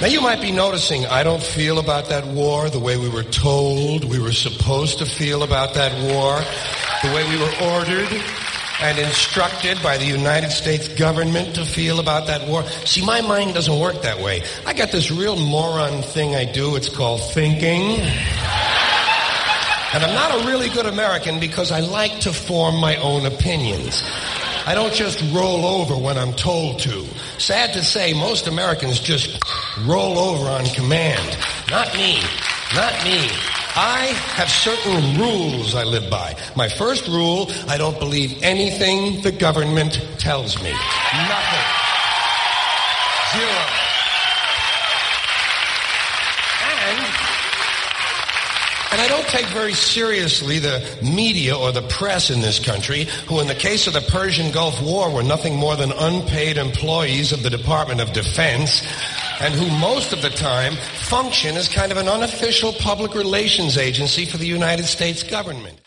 Now you might be noticing I don't feel about that war the way we were told we were supposed to feel about that war, the way we were ordered and instructed by the United States government to feel about that war. See, my mind doesn't work that way. I got this real moron thing I do. It's called thinking. And I'm not a really good American because I like to form my own opinions. I don't just roll over when I'm told to. Sad to say, most Americans just roll over on command. Not me. Not me. I have certain rules I live by. My first rule, I don't believe anything the government tells me. Nothing. And I don't take very seriously the media or the press in this country, who in the case of the Persian Gulf War were nothing more than unpaid employees of the Department of Defense, and who most of the time function as kind of an unofficial public relations agency for the United States government.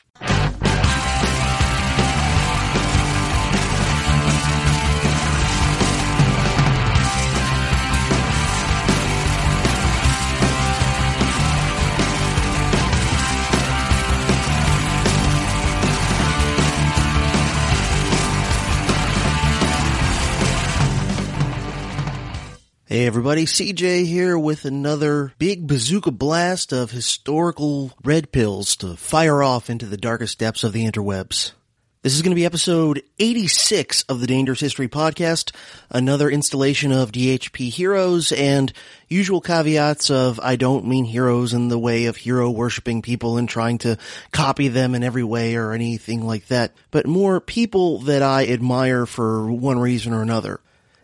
Hey everybody, CJ here with another big bazooka blast of historical red pills to fire off into the darkest depths of the interwebs. This is going to be episode 86 of the Dangerous History Podcast, another installation of DHP heroes and usual caveats of I don't mean heroes in the way of hero worshipping people and trying to copy them in every way or anything like that, but more people that I admire for one reason or another.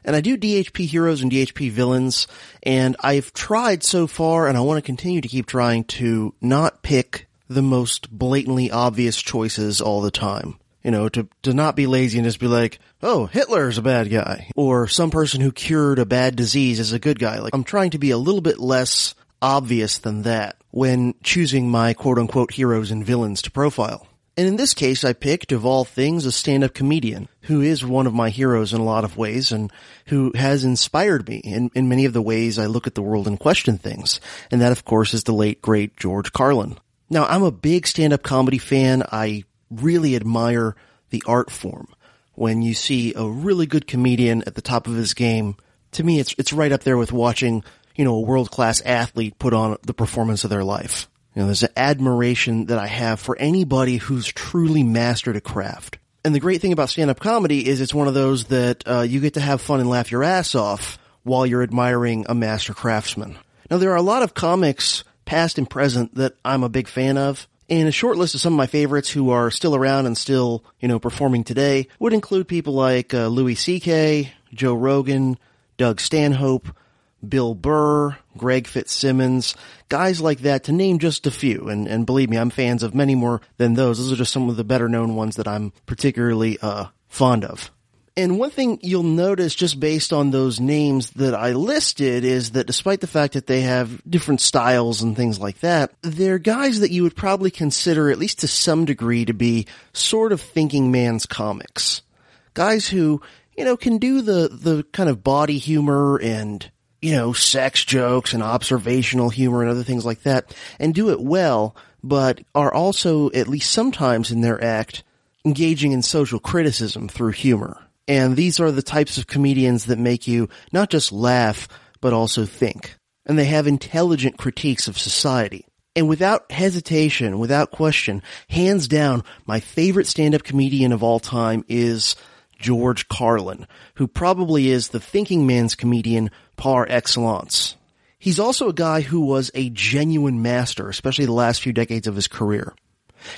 And I do DHP heroes and DHP villains, and I've tried so far, and I want to continue to keep trying to not pick the most blatantly obvious choices all the time. You know, to, to not be lazy and just be like, oh, Hitler's a bad guy. Or some person who cured a bad disease is a good guy. Like, I'm trying to be a little bit less obvious than that when choosing my quote unquote heroes and villains to profile. And in this case, I picked, of all things, a stand-up comedian who is one of my heroes in a lot of ways and who has inspired me in, in many of the ways I look at the world and question things. And that, of course, is the late, great George Carlin. Now, I'm a big stand-up comedy fan. I really admire the art form. When you see a really good comedian at the top of his game, to me, it's, it's right up there with watching, you know, a world-class athlete put on the performance of their life. You know, there's an admiration that I have for anybody who's truly mastered a craft. And the great thing about stand-up comedy is it's one of those that uh, you get to have fun and laugh your ass off while you're admiring a master craftsman. Now, there are a lot of comics, past and present, that I'm a big fan of. And a short list of some of my favorites who are still around and still, you know, performing today would include people like uh, Louis C.K., Joe Rogan, Doug Stanhope, Bill Burr, Greg Fitzsimmons, guys like that to name just a few. And, and believe me, I'm fans of many more than those. Those are just some of the better known ones that I'm particularly, uh, fond of. And one thing you'll notice just based on those names that I listed is that despite the fact that they have different styles and things like that, they're guys that you would probably consider, at least to some degree, to be sort of thinking man's comics. Guys who, you know, can do the, the kind of body humor and you know, sex jokes and observational humor and other things like that and do it well, but are also, at least sometimes in their act, engaging in social criticism through humor. And these are the types of comedians that make you not just laugh, but also think. And they have intelligent critiques of society. And without hesitation, without question, hands down, my favorite stand-up comedian of all time is George Carlin, who probably is the thinking man's comedian par excellence. He's also a guy who was a genuine master, especially the last few decades of his career.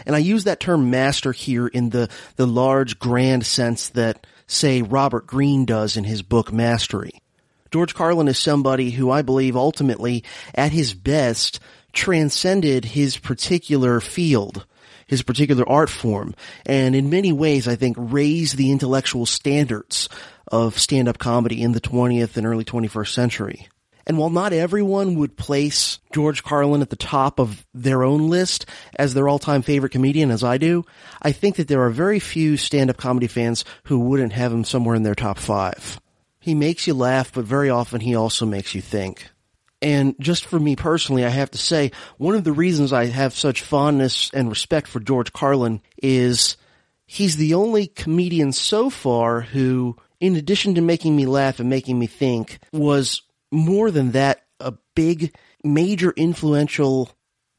And I use that term master here in the, the large grand sense that, say, Robert Greene does in his book Mastery. George Carlin is somebody who I believe ultimately, at his best, transcended his particular field his particular art form, and in many ways, I think, raised the intellectual standards of stand-up comedy in the 20th and early 21st century. And while not everyone would place George Carlin at the top of their own list as their all-time favorite comedian, as I do, I think that there are very few stand-up comedy fans who wouldn't have him somewhere in their top five. He makes you laugh, but very often he also makes you think. And just for me personally, I have to say, one of the reasons I have such fondness and respect for George Carlin is he's the only comedian so far who, in addition to making me laugh and making me think, was more than that, a big, major influential,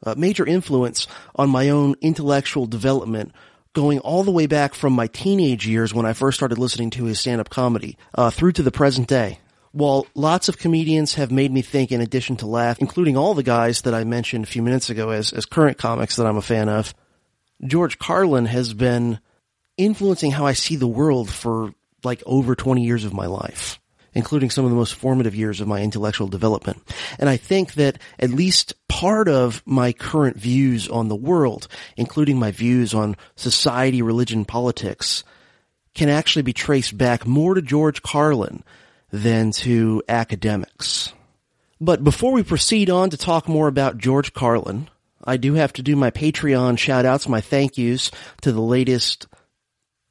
uh, major influence on my own intellectual development going all the way back from my teenage years when I first started listening to his stand-up comedy, uh, through to the present day. While lots of comedians have made me think in addition to laugh, including all the guys that I mentioned a few minutes ago as, as current comics that I'm a fan of, George Carlin has been influencing how I see the world for like over 20 years of my life, including some of the most formative years of my intellectual development. And I think that at least part of my current views on the world, including my views on society, religion, politics, can actually be traced back more to George Carlin than to academics. But before we proceed on to talk more about George Carlin, I do have to do my Patreon shout outs, my thank yous to the latest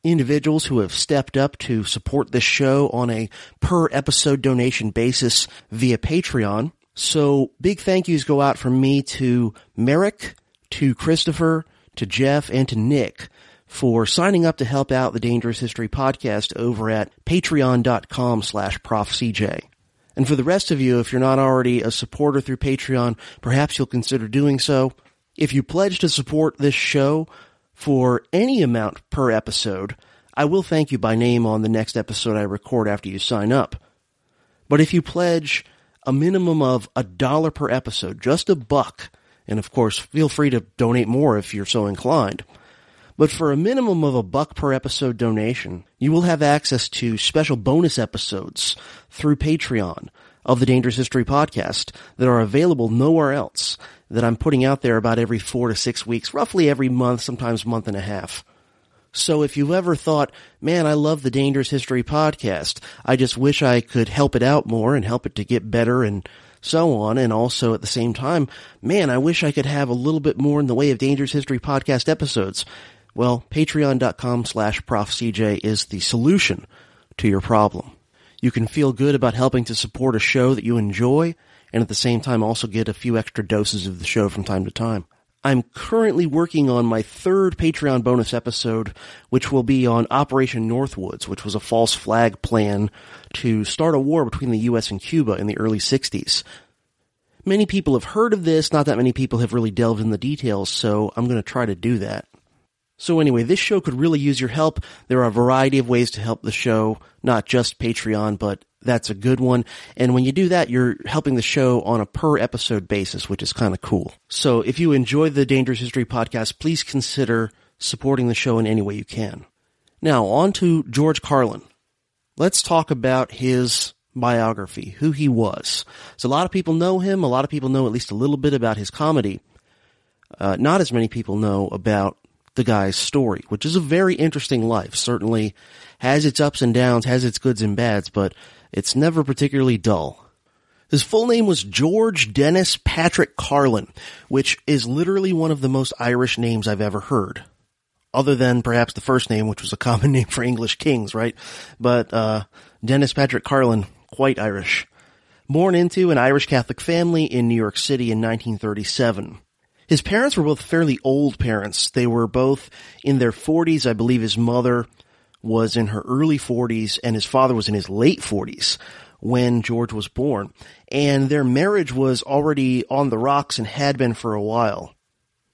individuals who have stepped up to support this show on a per episode donation basis via Patreon. So big thank yous go out from me to Merrick, to Christopher, to Jeff, and to Nick for signing up to help out the Dangerous History podcast over at patreon.com slash profcj. And for the rest of you, if you're not already a supporter through Patreon, perhaps you'll consider doing so. If you pledge to support this show for any amount per episode, I will thank you by name on the next episode I record after you sign up. But if you pledge a minimum of a dollar per episode, just a buck, and of course feel free to donate more if you're so inclined, but for a minimum of a buck per episode donation, you will have access to special bonus episodes through Patreon of the Dangerous History podcast that are available nowhere else that I'm putting out there about every four to six weeks, roughly every month, sometimes month and a half. So if you've ever thought, man, I love the Dangerous History podcast. I just wish I could help it out more and help it to get better and so on. And also at the same time, man, I wish I could have a little bit more in the way of Dangerous History podcast episodes. Well, patreon.com slash profcj is the solution to your problem. You can feel good about helping to support a show that you enjoy and at the same time also get a few extra doses of the show from time to time. I'm currently working on my third Patreon bonus episode, which will be on Operation Northwoods, which was a false flag plan to start a war between the US and Cuba in the early 60s. Many people have heard of this, not that many people have really delved in the details, so I'm going to try to do that. So anyway, this show could really use your help. There are a variety of ways to help the show, not just Patreon, but that's a good one. And when you do that, you're helping the show on a per episode basis, which is kind of cool. So if you enjoy the Dangerous History podcast, please consider supporting the show in any way you can. Now, on to George Carlin. Let's talk about his biography, who he was. So a lot of people know him. A lot of people know at least a little bit about his comedy. Uh, not as many people know about the guy's story, which is a very interesting life. Certainly has its ups and downs, has its goods and bads, but it's never particularly dull. His full name was George Dennis Patrick Carlin, which is literally one of the most Irish names I've ever heard. Other than perhaps the first name, which was a common name for English kings, right? But, uh, Dennis Patrick Carlin, quite Irish. Born into an Irish Catholic family in New York City in 1937. His parents were both fairly old parents. They were both in their 40s. I believe his mother was in her early 40s and his father was in his late 40s when George was born. And their marriage was already on the rocks and had been for a while.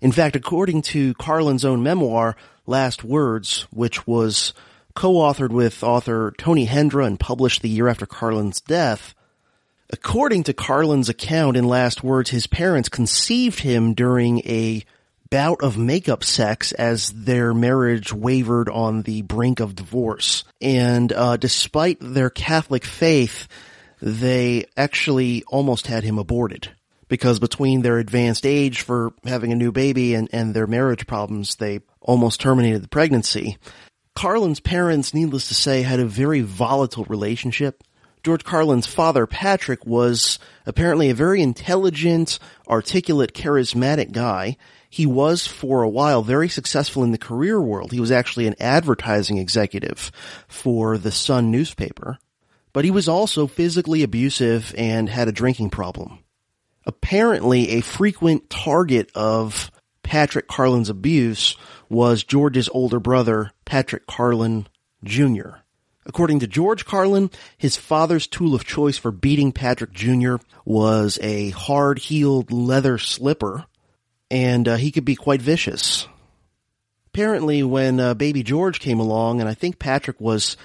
In fact, according to Carlin's own memoir, Last Words, which was co-authored with author Tony Hendra and published the year after Carlin's death, According to Carlin's account in Last Words, his parents conceived him during a bout of makeup sex as their marriage wavered on the brink of divorce. And uh, despite their Catholic faith, they actually almost had him aborted. Because between their advanced age for having a new baby and, and their marriage problems, they almost terminated the pregnancy. Carlin's parents, needless to say, had a very volatile relationship. George Carlin's father, Patrick, was apparently a very intelligent, articulate, charismatic guy. He was, for a while, very successful in the career world. He was actually an advertising executive for the Sun newspaper. But he was also physically abusive and had a drinking problem. Apparently, a frequent target of Patrick Carlin's abuse was George's older brother, Patrick Carlin Jr. According to George Carlin, his father's tool of choice for beating Patrick Jr. was a hard-heeled leather slipper, and uh, he could be quite vicious. Apparently, when uh, baby George came along, and I think Patrick was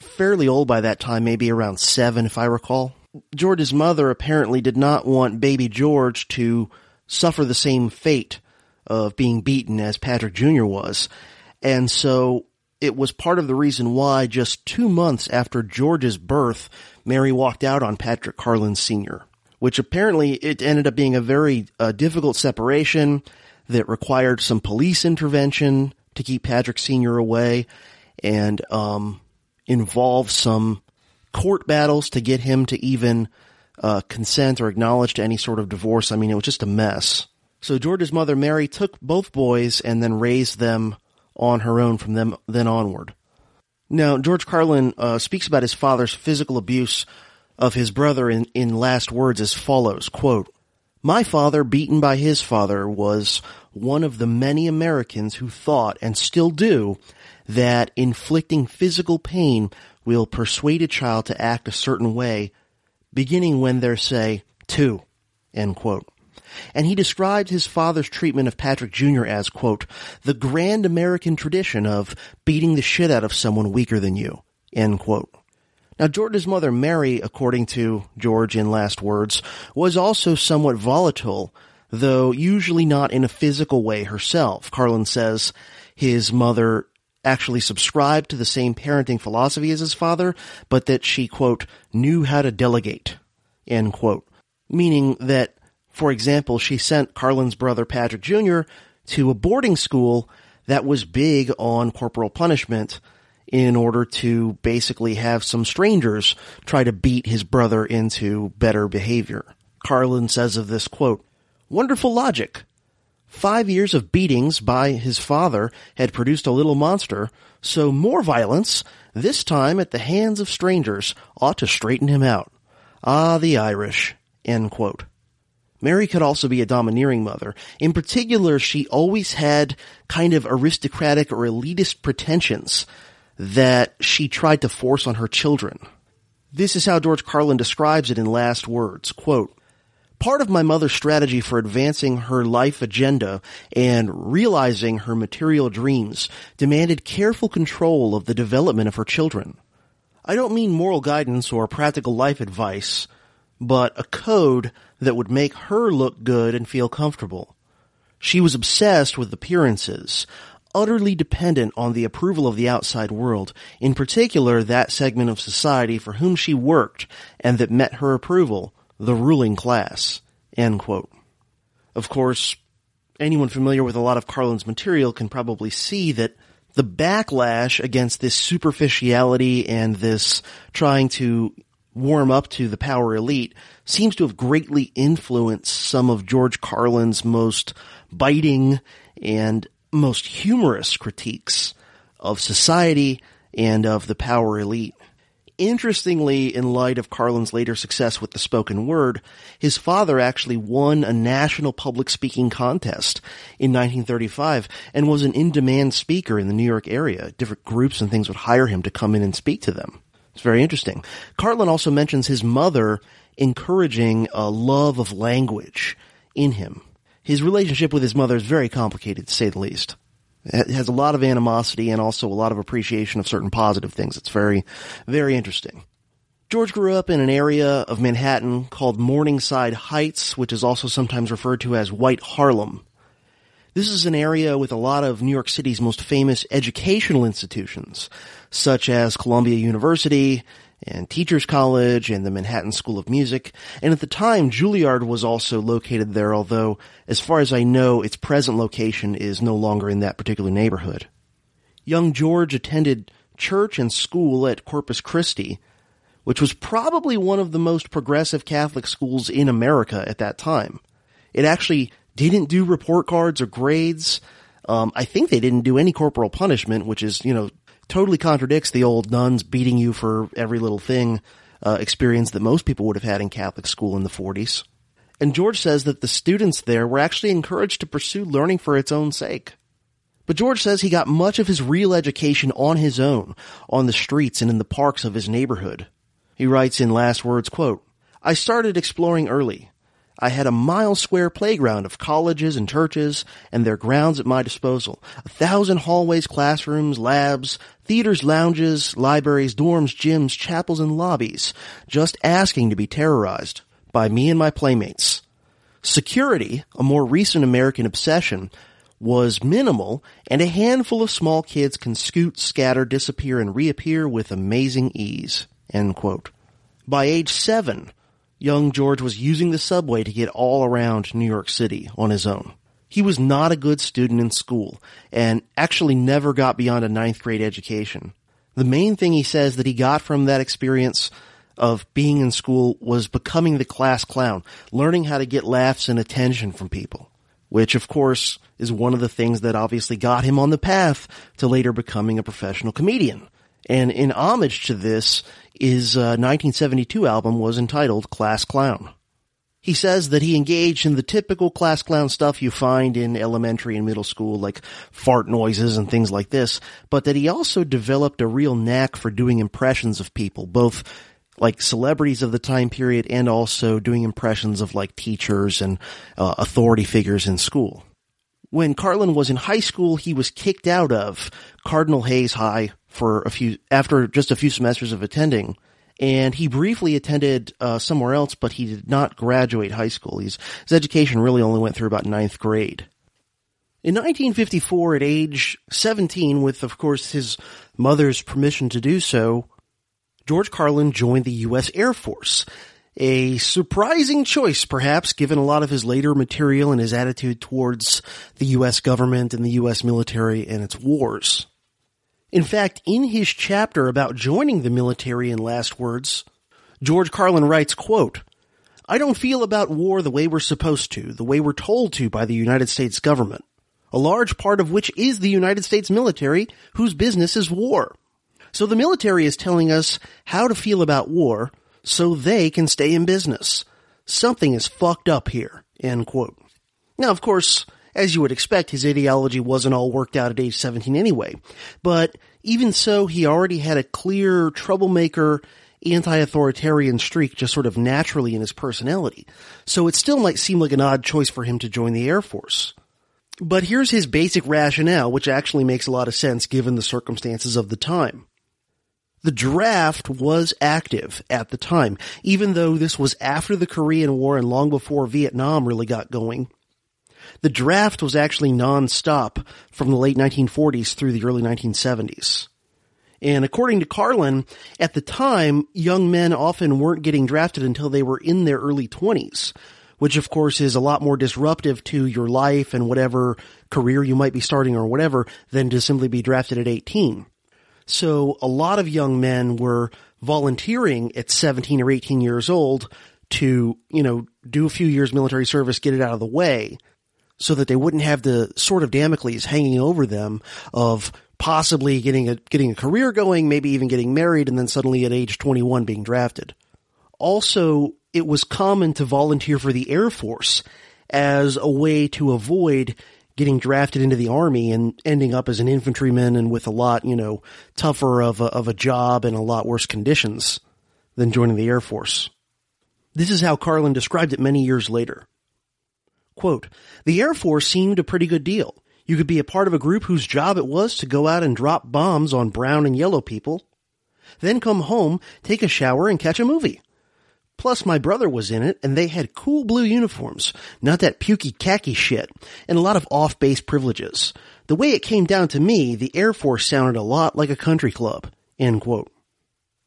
fairly old by that time, maybe around seven, if I recall, George's mother apparently did not want baby George to suffer the same fate of being beaten as Patrick Jr. was. And so it was part of the reason why just two months after George's birth, Mary walked out on Patrick Carlin Sr., which apparently it ended up being a very uh, difficult separation that required some police intervention to keep Patrick Sr. away and um, involved some court battles to get him to even uh, consent or acknowledge to any sort of divorce. I mean, it was just a mess. So George's mother, Mary, took both boys and then raised them on her own from them then onward. Now, George Carlin uh, speaks about his father's physical abuse of his brother in, in last words as follows, quote, My father, beaten by his father, was one of the many Americans who thought, and still do, that inflicting physical pain will persuade a child to act a certain way, beginning when they're, say, two, end quote and he described his father's treatment of Patrick Jr. as, quote, the grand American tradition of beating the shit out of someone weaker than you, end quote. Now, George's mother, Mary, according to George in last words, was also somewhat volatile, though usually not in a physical way herself. Carlin says his mother actually subscribed to the same parenting philosophy as his father, but that she, quote, knew how to delegate, end quote. Meaning that for example, she sent Carlin's brother Patrick Jr. to a boarding school that was big on corporal punishment in order to basically have some strangers try to beat his brother into better behavior. Carlin says of this quote, Wonderful logic. Five years of beatings by his father had produced a little monster, so more violence, this time at the hands of strangers, ought to straighten him out. Ah, the Irish. Mary could also be a domineering mother. In particular, she always had kind of aristocratic or elitist pretensions that she tried to force on her children. This is how George Carlin describes it in last words. Quote, Part of my mother's strategy for advancing her life agenda and realizing her material dreams demanded careful control of the development of her children. I don't mean moral guidance or practical life advice, but a code that would make her look good and feel comfortable. She was obsessed with appearances, utterly dependent on the approval of the outside world, in particular that segment of society for whom she worked and that met her approval, the ruling class. Of course, anyone familiar with a lot of Carlin's material can probably see that the backlash against this superficiality and this trying to warm up to the power elite seems to have greatly influenced some of George Carlin's most biting and most humorous critiques of society and of the power elite. Interestingly, in light of Carlin's later success with the spoken word, his father actually won a national public speaking contest in 1935 and was an in-demand speaker in the New York area. Different groups and things would hire him to come in and speak to them. It's very interesting. Carlin also mentions his mother encouraging a love of language in him. His relationship with his mother is very complicated, to say the least. It has a lot of animosity and also a lot of appreciation of certain positive things. It's very, very interesting. George grew up in an area of Manhattan called Morningside Heights, which is also sometimes referred to as White Harlem. This is an area with a lot of New York City's most famous educational institutions, such as Columbia University and Teachers College and the Manhattan School of Music. And at the time, Juilliard was also located there, although as far as I know, its present location is no longer in that particular neighborhood. Young George attended church and school at Corpus Christi, which was probably one of the most progressive Catholic schools in America at that time. It actually didn't do report cards or grades. Um, I think they didn't do any corporal punishment, which is, you know, totally contradicts the old nuns beating you for every little thing uh, experience that most people would have had in Catholic school in the 40s. And George says that the students there were actually encouraged to pursue learning for its own sake. But George says he got much of his real education on his own, on the streets and in the parks of his neighborhood. He writes in last words, quote, I started exploring early. I had a mile square playground of colleges and churches and their grounds at my disposal. A thousand hallways, classrooms, labs, theaters, lounges, libraries, dorms, gyms, chapels, and lobbies, just asking to be terrorized by me and my playmates. Security, a more recent American obsession, was minimal and a handful of small kids can scoot, scatter, disappear, and reappear with amazing ease. By age seven, young George was using the subway to get all around New York City on his own. He was not a good student in school and actually never got beyond a ninth grade education. The main thing he says that he got from that experience of being in school was becoming the class clown, learning how to get laughs and attention from people, which of course is one of the things that obviously got him on the path to later becoming a professional comedian. And in homage to this, his uh, 1972 album was entitled Class Clown. He says that he engaged in the typical class clown stuff you find in elementary and middle school, like fart noises and things like this, but that he also developed a real knack for doing impressions of people, both like celebrities of the time period and also doing impressions of like teachers and uh, authority figures in school. When Carlin was in high school, he was kicked out of Cardinal Hayes High for a few, after just a few semesters of attending. And he briefly attended uh, somewhere else, but he did not graduate high school. He's, his education really only went through about ninth grade. In 1954, at age 17, with of course his mother's permission to do so, George Carlin joined the U.S. Air Force. A surprising choice, perhaps, given a lot of his later material and his attitude towards the U.S. government and the U.S. military and its wars. In fact, in his chapter about joining the military in Last Words, George Carlin writes, quote, I don't feel about war the way we're supposed to, the way we're told to by the United States government, a large part of which is the United States military, whose business is war. So the military is telling us how to feel about war so they can stay in business. Something is fucked up here. End quote. Now, of course, as you would expect, his ideology wasn't all worked out at age 17 anyway. But even so, he already had a clear troublemaker, anti-authoritarian streak just sort of naturally in his personality. So it still might seem like an odd choice for him to join the Air Force. But here's his basic rationale, which actually makes a lot of sense given the circumstances of the time. The draft was active at the time, even though this was after the Korean War and long before Vietnam really got going. The draft was actually non-stop from the late 1940s through the early 1970s. And according to Carlin, at the time, young men often weren't getting drafted until they were in their early 20s, which of course is a lot more disruptive to your life and whatever career you might be starting or whatever than to simply be drafted at 18. So a lot of young men were volunteering at 17 or 18 years old to, you know, do a few years military service, get it out of the way so that they wouldn't have the sort of Damocles hanging over them of possibly getting a, getting a career going, maybe even getting married and then suddenly at age 21 being drafted. Also, it was common to volunteer for the Air Force as a way to avoid getting drafted into the army and ending up as an infantryman and with a lot, you know, tougher of a, of a job and a lot worse conditions than joining the Air Force. This is how Carlin described it many years later. Quote, the Air Force seemed a pretty good deal. You could be a part of a group whose job it was to go out and drop bombs on brown and yellow people, then come home, take a shower, and catch a movie. Plus, my brother was in it, and they had cool blue uniforms, not that pukey khaki shit, and a lot of off-base privileges. The way it came down to me, the Air Force sounded a lot like a country club. End quote.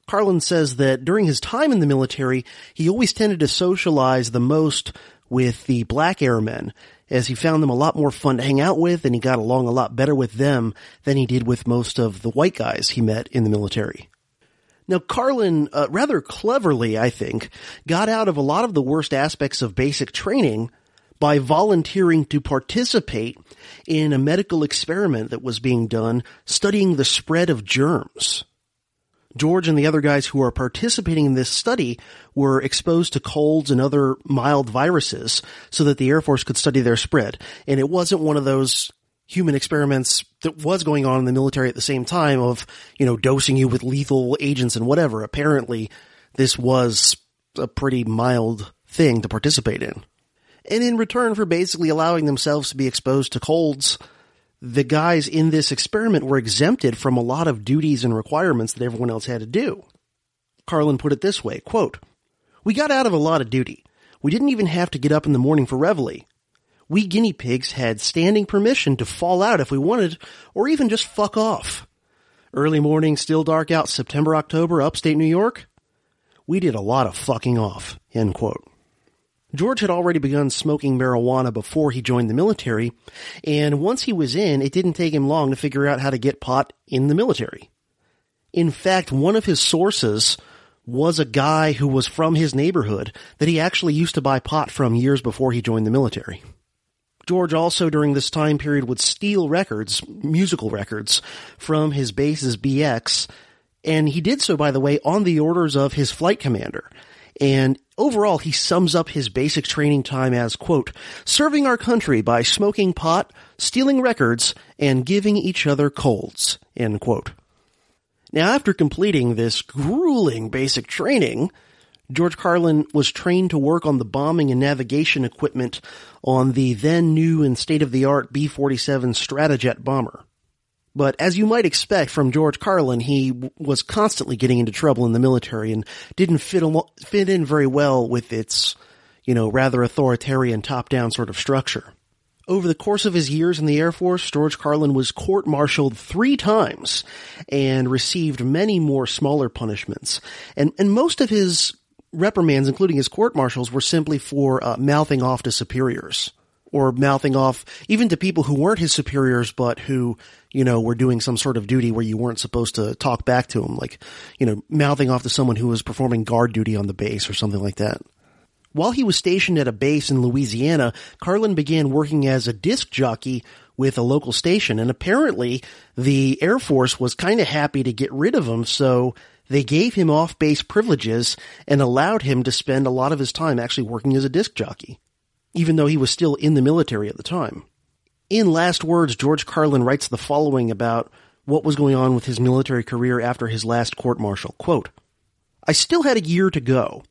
Carlin says that during his time in the military, he always tended to socialize the most with the black airmen, as he found them a lot more fun to hang out with, and he got along a lot better with them than he did with most of the white guys he met in the military. Now, Carlin, uh, rather cleverly, I think, got out of a lot of the worst aspects of basic training by volunteering to participate in a medical experiment that was being done studying the spread of germs. George and the other guys who are participating in this study were exposed to colds and other mild viruses so that the Air Force could study their spread. And it wasn't one of those human experiments that was going on in the military at the same time of, you know, dosing you with lethal agents and whatever. Apparently, this was a pretty mild thing to participate in. And in return for basically allowing themselves to be exposed to colds, the guys in this experiment were exempted from a lot of duties and requirements that everyone else had to do. Carlin put it this way, quote, We got out of a lot of duty. We didn't even have to get up in the morning for reveille. We guinea pigs had standing permission to fall out if we wanted, or even just fuck off. Early morning, still dark out, September, October, upstate New York. We did a lot of fucking off, end quote. George had already begun smoking marijuana before he joined the military, and once he was in, it didn't take him long to figure out how to get pot in the military. In fact, one of his sources was a guy who was from his neighborhood that he actually used to buy pot from years before he joined the military. George also during this time period would steal records, musical records, from his base's BX, and he did so, by the way, on the orders of his flight commander. And overall, he sums up his basic training time as, quote, serving our country by smoking pot, stealing records, and giving each other colds, end quote. Now, after completing this grueling basic training, George Carlin was trained to work on the bombing and navigation equipment on the then new and state-of-the-art B-47 Stratojet bomber. But as you might expect from George Carlin, he w- was constantly getting into trouble in the military and didn't fit, al- fit in very well with its, you know, rather authoritarian top-down sort of structure. Over the course of his years in the Air Force, George Carlin was court-martialed three times and received many more smaller punishments. And, and most of his reprimands, including his court-martials, were simply for uh, mouthing off to superiors or mouthing off even to people who weren't his superiors, but who, you know, were doing some sort of duty where you weren't supposed to talk back to him, like, you know, mouthing off to someone who was performing guard duty on the base or something like that. While he was stationed at a base in Louisiana, Carlin began working as a disc jockey with a local station, and apparently the Air Force was kind of happy to get rid of him, so they gave him off-base privileges and allowed him to spend a lot of his time actually working as a disc jockey even though he was still in the military at the time. In Last Words, George Carlin writes the following about what was going on with his military career after his last court-martial. Quote, I still had a year to go.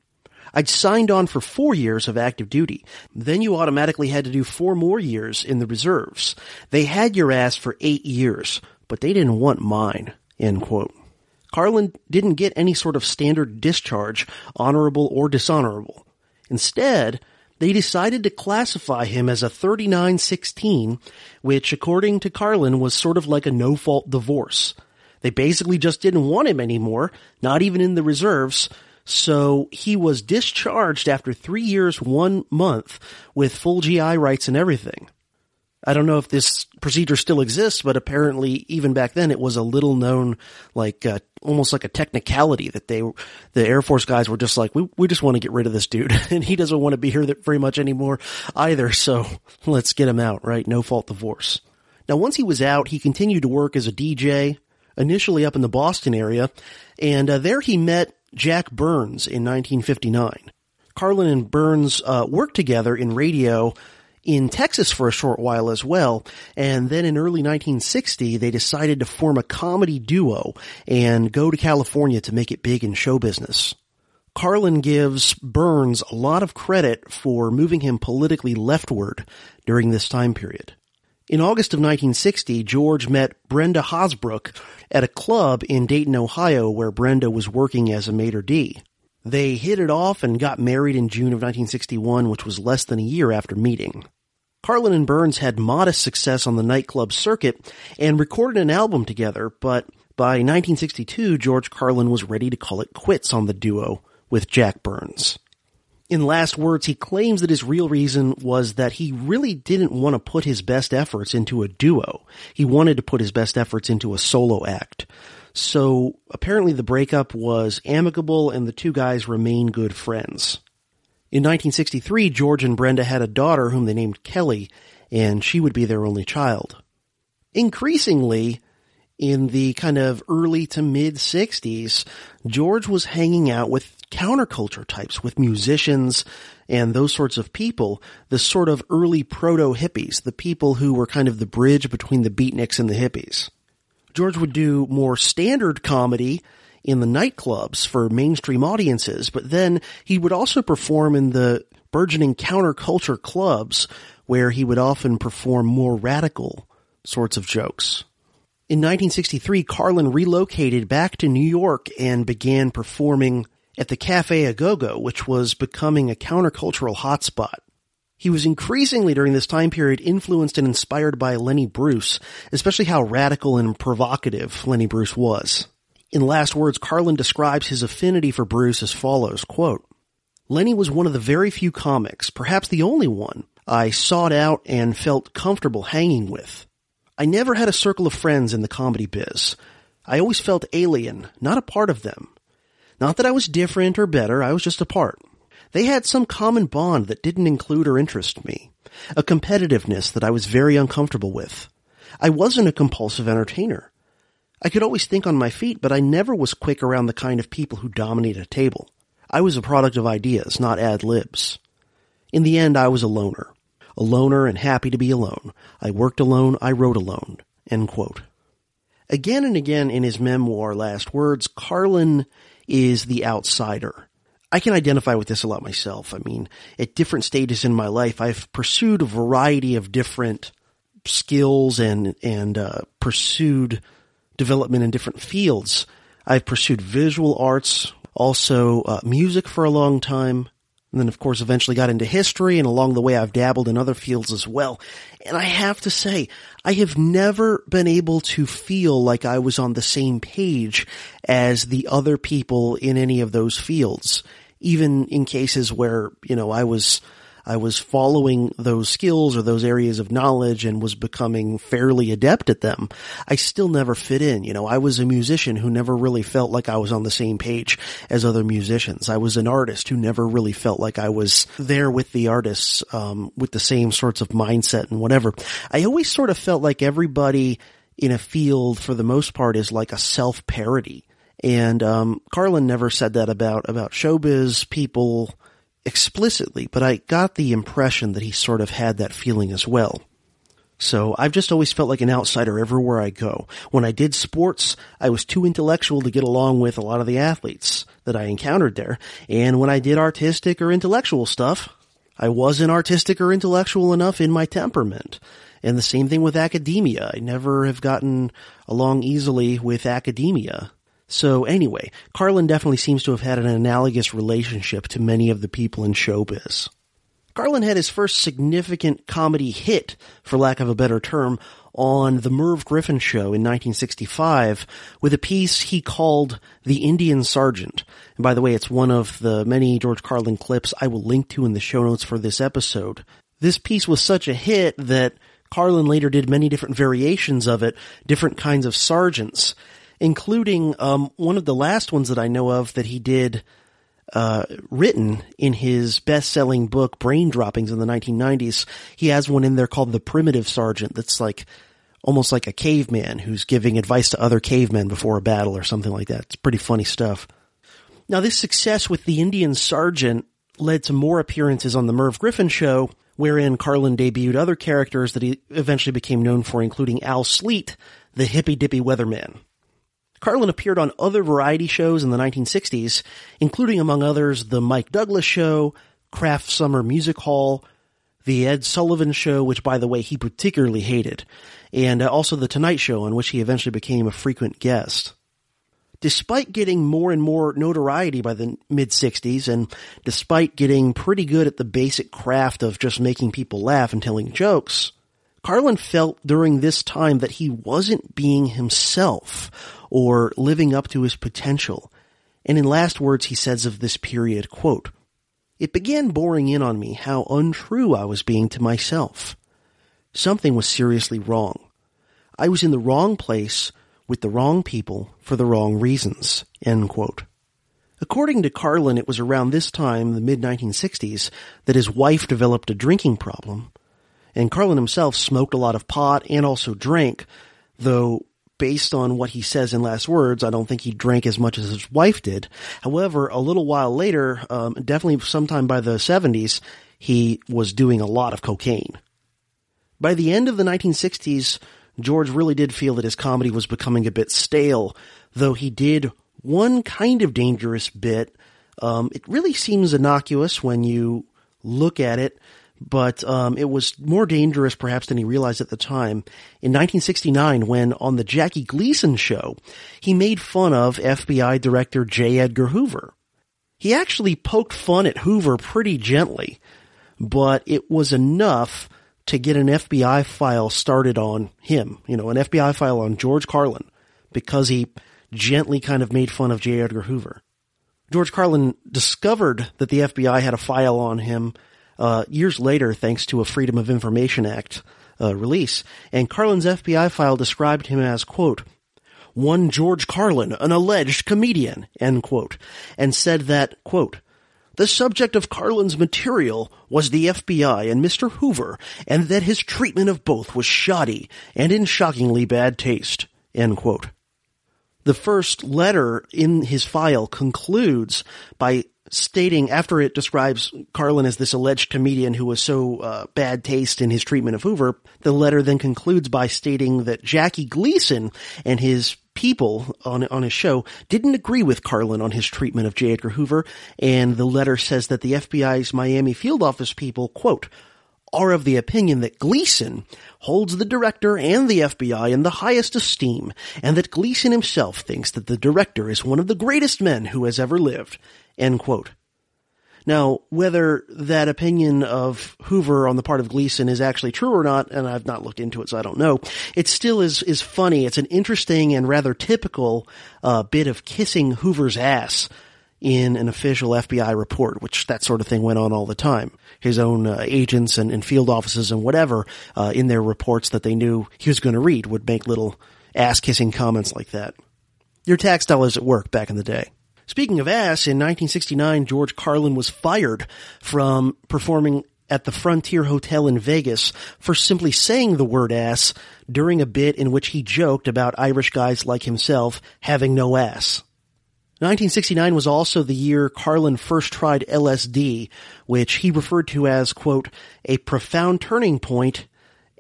I'd signed on for four years of active duty. Then you automatically had to do four more years in the reserves. They had your ass for eight years, but they didn't want mine. End quote. Carlin didn't get any sort of standard discharge, honorable or dishonorable. Instead, they decided to classify him as a 3916, which according to Carlin was sort of like a no-fault divorce. They basically just didn't want him anymore, not even in the reserves, so he was discharged after three years, one month, with full GI rights and everything. I don't know if this procedure still exists, but apparently even back then it was a little known, like, uh, almost like a technicality that they, the Air Force guys were just like, we, we just want to get rid of this dude and he doesn't want to be here very much anymore either. So let's get him out, right? No fault divorce. Now once he was out, he continued to work as a DJ, initially up in the Boston area, and uh, there he met Jack Burns in 1959. Carlin and Burns uh, worked together in radio in Texas for a short while as well. And then in early 1960, they decided to form a comedy duo and go to California to make it big in show business. Carlin gives Burns a lot of credit for moving him politically leftward during this time period. In August of 1960, George met Brenda Hosbrook at a club in Dayton, Ohio, where Brenda was working as a maitre d'. They hit it off and got married in June of 1961, which was less than a year after meeting. Carlin and Burns had modest success on the nightclub circuit and recorded an album together, but by 1962, George Carlin was ready to call it quits on the duo with Jack Burns. In last words, he claims that his real reason was that he really didn't want to put his best efforts into a duo. He wanted to put his best efforts into a solo act. So apparently the breakup was amicable and the two guys remain good friends. In 1963, George and Brenda had a daughter whom they named Kelly, and she would be their only child. Increasingly, in the kind of early to mid 60s, George was hanging out with counterculture types, with musicians and those sorts of people, the sort of early proto hippies, the people who were kind of the bridge between the beatniks and the hippies. George would do more standard comedy in the nightclubs for mainstream audiences, but then he would also perform in the burgeoning counterculture clubs where he would often perform more radical sorts of jokes. In 1963, Carlin relocated back to New York and began performing at the Cafe Au Go Go, which was becoming a countercultural hotspot. He was increasingly during this time period influenced and inspired by Lenny Bruce, especially how radical and provocative Lenny Bruce was. In last words, Carlin describes his affinity for Bruce as follows, quote, Lenny was one of the very few comics, perhaps the only one, I sought out and felt comfortable hanging with. I never had a circle of friends in the comedy biz. I always felt alien, not a part of them. Not that I was different or better, I was just a part. They had some common bond that didn't include or interest me. A competitiveness that I was very uncomfortable with. I wasn't a compulsive entertainer. I could always think on my feet, but I never was quick around the kind of people who dominate a table. I was a product of ideas, not ad libs. In the end, I was a loner. A loner and happy to be alone. I worked alone, I wrote alone. Again and again in his memoir, Last Words, Carlin is the outsider. I can identify with this a lot myself. I mean, at different stages in my life, I've pursued a variety of different skills and, and, uh, pursued development in different fields. I've pursued visual arts, also uh, music for a long time, and then of course eventually got into history and along the way I've dabbled in other fields as well. And I have to say, I have never been able to feel like I was on the same page as the other people in any of those fields. Even in cases where, you know, I was I was following those skills or those areas of knowledge and was becoming fairly adept at them, I still never fit in. You know, I was a musician who never really felt like I was on the same page as other musicians. I was an artist who never really felt like I was there with the artists, um, with the same sorts of mindset and whatever. I always sort of felt like everybody in a field for the most part is like a self parody. And um, Carlin never said that about about showbiz people explicitly, but I got the impression that he sort of had that feeling as well. So I've just always felt like an outsider everywhere I go. When I did sports, I was too intellectual to get along with a lot of the athletes that I encountered there. And when I did artistic or intellectual stuff, I wasn't artistic or intellectual enough in my temperament. And the same thing with academia. I never have gotten along easily with academia. So anyway, Carlin definitely seems to have had an analogous relationship to many of the people in showbiz. Carlin had his first significant comedy hit, for lack of a better term, on The Merv Griffin Show in 1965 with a piece he called The Indian Sergeant. And by the way, it's one of the many George Carlin clips I will link to in the show notes for this episode. This piece was such a hit that Carlin later did many different variations of it, different kinds of sergeants including um, one of the last ones that I know of that he did uh, written in his best-selling book Brain Droppings in the 1990s. He has one in there called The Primitive Sergeant that's like almost like a caveman who's giving advice to other cavemen before a battle or something like that. It's pretty funny stuff. Now this success with the Indian Sergeant led to more appearances on the Merv Griffin show, wherein Carlin debuted other characters that he eventually became known for, including Al Sleet, the hippy dippy weatherman. Carlin appeared on other variety shows in the 1960s, including among others The Mike Douglas Show, Kraft Summer Music Hall, The Ed Sullivan Show, which by the way he particularly hated, and uh, also The Tonight Show, on which he eventually became a frequent guest. Despite getting more and more notoriety by the mid 60s, and despite getting pretty good at the basic craft of just making people laugh and telling jokes, Carlin felt during this time that he wasn't being himself or living up to his potential. And in last words he says of this period, quote, It began boring in on me how untrue I was being to myself. Something was seriously wrong. I was in the wrong place with the wrong people for the wrong reasons. End quote. According to Carlin, it was around this time, the mid 1960s, that his wife developed a drinking problem. And Carlin himself smoked a lot of pot and also drank, though based on what he says in last words, I don't think he drank as much as his wife did. However, a little while later, um, definitely sometime by the 70s, he was doing a lot of cocaine. By the end of the 1960s, George really did feel that his comedy was becoming a bit stale, though he did one kind of dangerous bit. Um, it really seems innocuous when you look at it, but um, it was more dangerous perhaps than he realized at the time. In 1969, when on the Jackie Gleason show, he made fun of FBI Director J. Edgar Hoover. He actually poked fun at Hoover pretty gently, but it was enough to get an FBI file started on him, you know, an FBI file on George Carlin, because he gently kind of made fun of J. Edgar Hoover. George Carlin discovered that the FBI had a file on him uh, years later, thanks to a Freedom of Information Act uh, release. And Carlin's FBI file described him as, quote, one George Carlin, an alleged comedian, end quote, and said that, quote, the subject of Carlin's material was the FBI and Mr. Hoover, and that his treatment of both was shoddy and in shockingly bad taste. End quote. The first letter in his file concludes by stating, after it describes Carlin as this alleged comedian who was so uh, bad taste in his treatment of Hoover, the letter then concludes by stating that Jackie Gleason and his people on on his show didn't agree with Carlin on his treatment of J. Edgar Hoover, and the letter says that the FBI's Miami field office people, quote, are of the opinion that Gleason holds the director and the FBI in the highest esteem, and that Gleason himself thinks that the director is one of the greatest men who has ever lived. End quote. Now, whether that opinion of Hoover on the part of Gleason is actually true or not, and I've not looked into it, so I don't know, it still is, is funny. It's an interesting and rather typical, uh, bit of kissing Hoover's ass in an official FBI report, which that sort of thing went on all the time. His own uh, agents and, and, field offices and whatever, uh, in their reports that they knew he was going to read would make little ass kissing comments like that. Your tax dollars at work back in the day. Speaking of ass, in 1969, George Carlin was fired from performing at the Frontier Hotel in Vegas for simply saying the word ass during a bit in which he joked about Irish guys like himself having no ass. 1969 was also the year Carlin first tried LSD, which he referred to as, quote, a profound turning point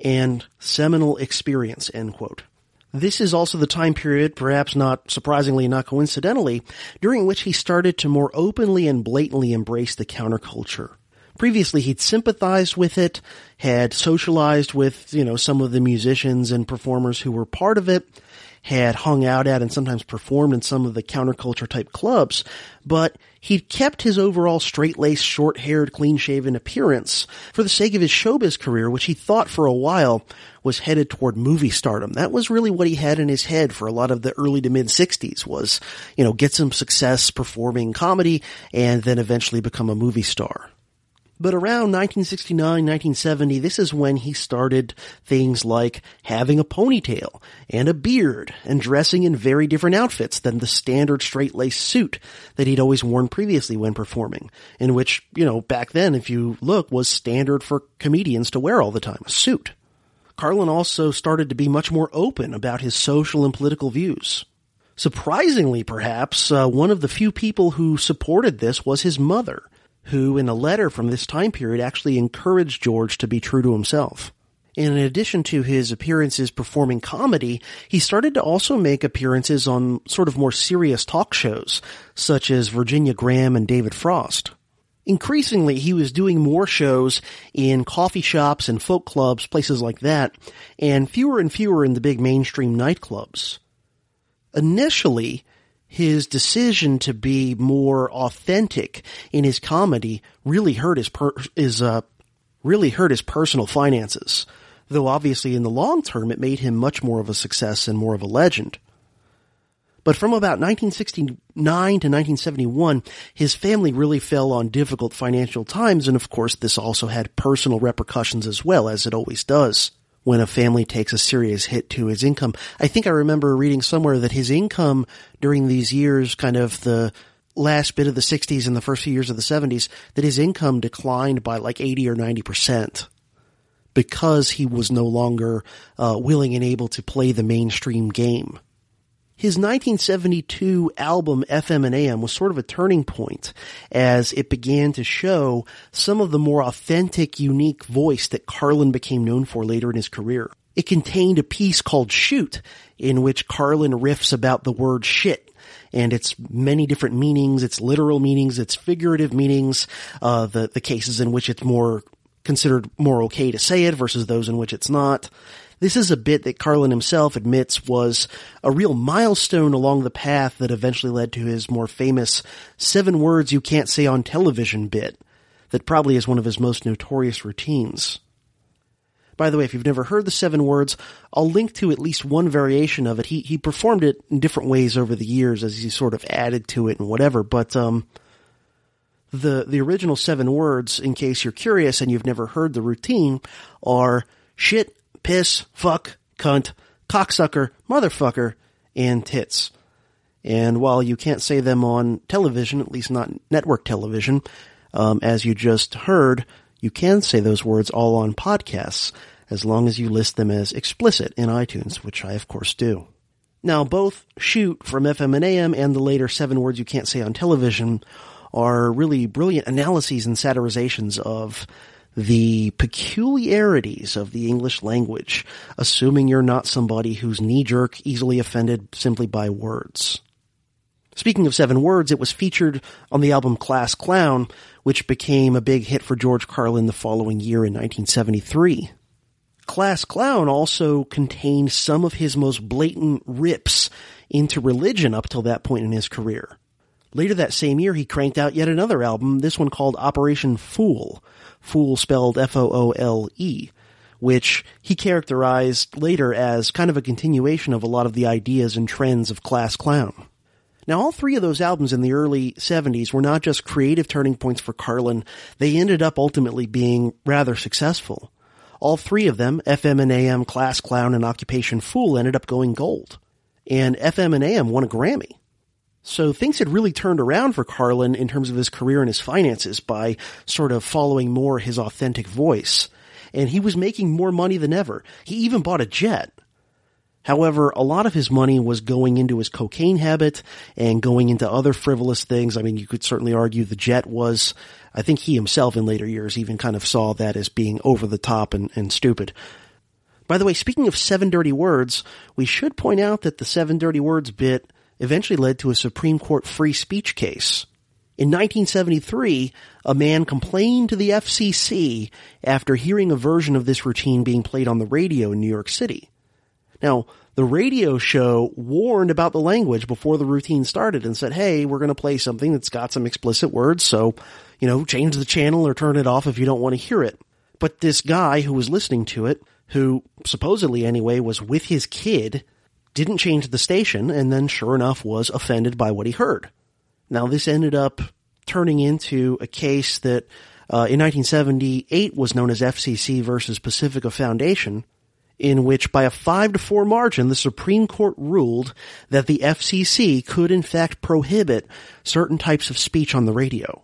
and seminal experience, end quote. This is also the time period, perhaps not surprisingly, not coincidentally, during which he started to more openly and blatantly embrace the counterculture. Previously, he'd sympathized with it, had socialized with, you know, some of the musicians and performers who were part of it, had hung out at and sometimes performed in some of the counterculture type clubs, but he'd kept his overall straight-laced, short-haired, clean-shaven appearance for the sake of his showbiz career, which he thought for a while was headed toward movie stardom. That was really what he had in his head for a lot of the early to mid 60s was, you know, get some success performing comedy and then eventually become a movie star. But around 1969, 1970, this is when he started things like having a ponytail and a beard and dressing in very different outfits than the standard straight-laced suit that he'd always worn previously when performing, in which, you know, back then, if you look, was standard for comedians to wear all the time, a suit. Carlin also started to be much more open about his social and political views. Surprisingly, perhaps, uh, one of the few people who supported this was his mother who in a letter from this time period actually encouraged George to be true to himself. In addition to his appearances performing comedy, he started to also make appearances on sort of more serious talk shows, such as Virginia Graham and David Frost. Increasingly, he was doing more shows in coffee shops and folk clubs, places like that, and fewer and fewer in the big mainstream nightclubs. Initially, his decision to be more authentic in his comedy really hurt his per- is uh really hurt his personal finances. Though obviously in the long term it made him much more of a success and more of a legend. But from about 1969 to 1971, his family really fell on difficult financial times, and of course this also had personal repercussions as well, as it always does when a family takes a serious hit to his income. I think I remember reading somewhere that his income during these years, kind of the last bit of the 60s and the first few years of the 70s, that his income declined by like 80 or 90%. because he was no longer uh, willing and able to play the mainstream game. His 1972 album FM and AM was sort of a turning point as it began to show some of the more authentic, unique voice that Carlin became known for later in his career. It contained a piece called Shoot in which Carlin riffs about the word shit and its many different meanings, its literal meanings, its figurative meanings, uh, the, the cases in which it's more considered more okay to say it versus those in which it's not. This is a bit that Carlin himself admits was a real milestone along the path that eventually led to his more famous seven words you can't say on television bit that probably is one of his most notorious routines. By the way, if you've never heard the seven words, I'll link to at least one variation of it. He he performed it in different ways over the years as he sort of added to it and whatever, but um the the original seven words, in case you're curious and you've never heard the routine, are shit, piss, fuck, cunt, cocksucker, motherfucker, and tits. And while you can't say them on television, at least not network television, um, as you just heard, you can say those words all on podcasts, as long as you list them as explicit in iTunes, which I of course do. Now, both Shoot from FM and AM and the later Seven Words You Can't Say on Television are really brilliant analyses and satirizations of the peculiarities of the English language, assuming you're not somebody who's knee-jerk, easily offended simply by words. Speaking of seven words, it was featured on the album Class Clown, which became a big hit for George Carlin the following year in 1973. Class Clown also contained some of his most blatant rips into religion up till that point in his career. Later that same year, he cranked out yet another album, this one called Operation Fool, Fool spelled F-O-O-L-E, which he characterized later as kind of a continuation of a lot of the ideas and trends of Class Clown. Now, all three of those albums in the early 70s were not just creative turning points for Carlin, they ended up ultimately being rather successful. All three of them, FM and AM, Class Clown, and Occupation Foole, ended up going gold. And FM and AM won a Grammy. So things had really turned around for Carlin in terms of his career and his finances by sort of following more his authentic voice. And he was making more money than ever. He even bought a jet. However, a lot of his money was going into his cocaine habit and going into other frivolous things. I mean, you could certainly argue the jet was, I think he himself in later years even kind of saw that as being over the top and, and stupid. By the way, speaking of seven dirty words, we should point out that the seven dirty words bit eventually led to a Supreme Court free speech case. In 1973, a man complained to the FCC after hearing a version of this routine being played on the radio in New York City. Now, the radio show warned about the language before the routine started and said, hey, we're going to play something that's got some explicit words, so, you know, change the channel or turn it off if you don't want to hear it. But this guy who was listening to it, who supposedly anyway was with his kid, didn't change the station, and then sure enough was offended by what he heard. Now this ended up turning into a case that uh, in 1978 was known as FCC versus Pacifica Foundation, in which by a 5 to 4 margin the Supreme Court ruled that the FCC could in fact prohibit certain types of speech on the radio.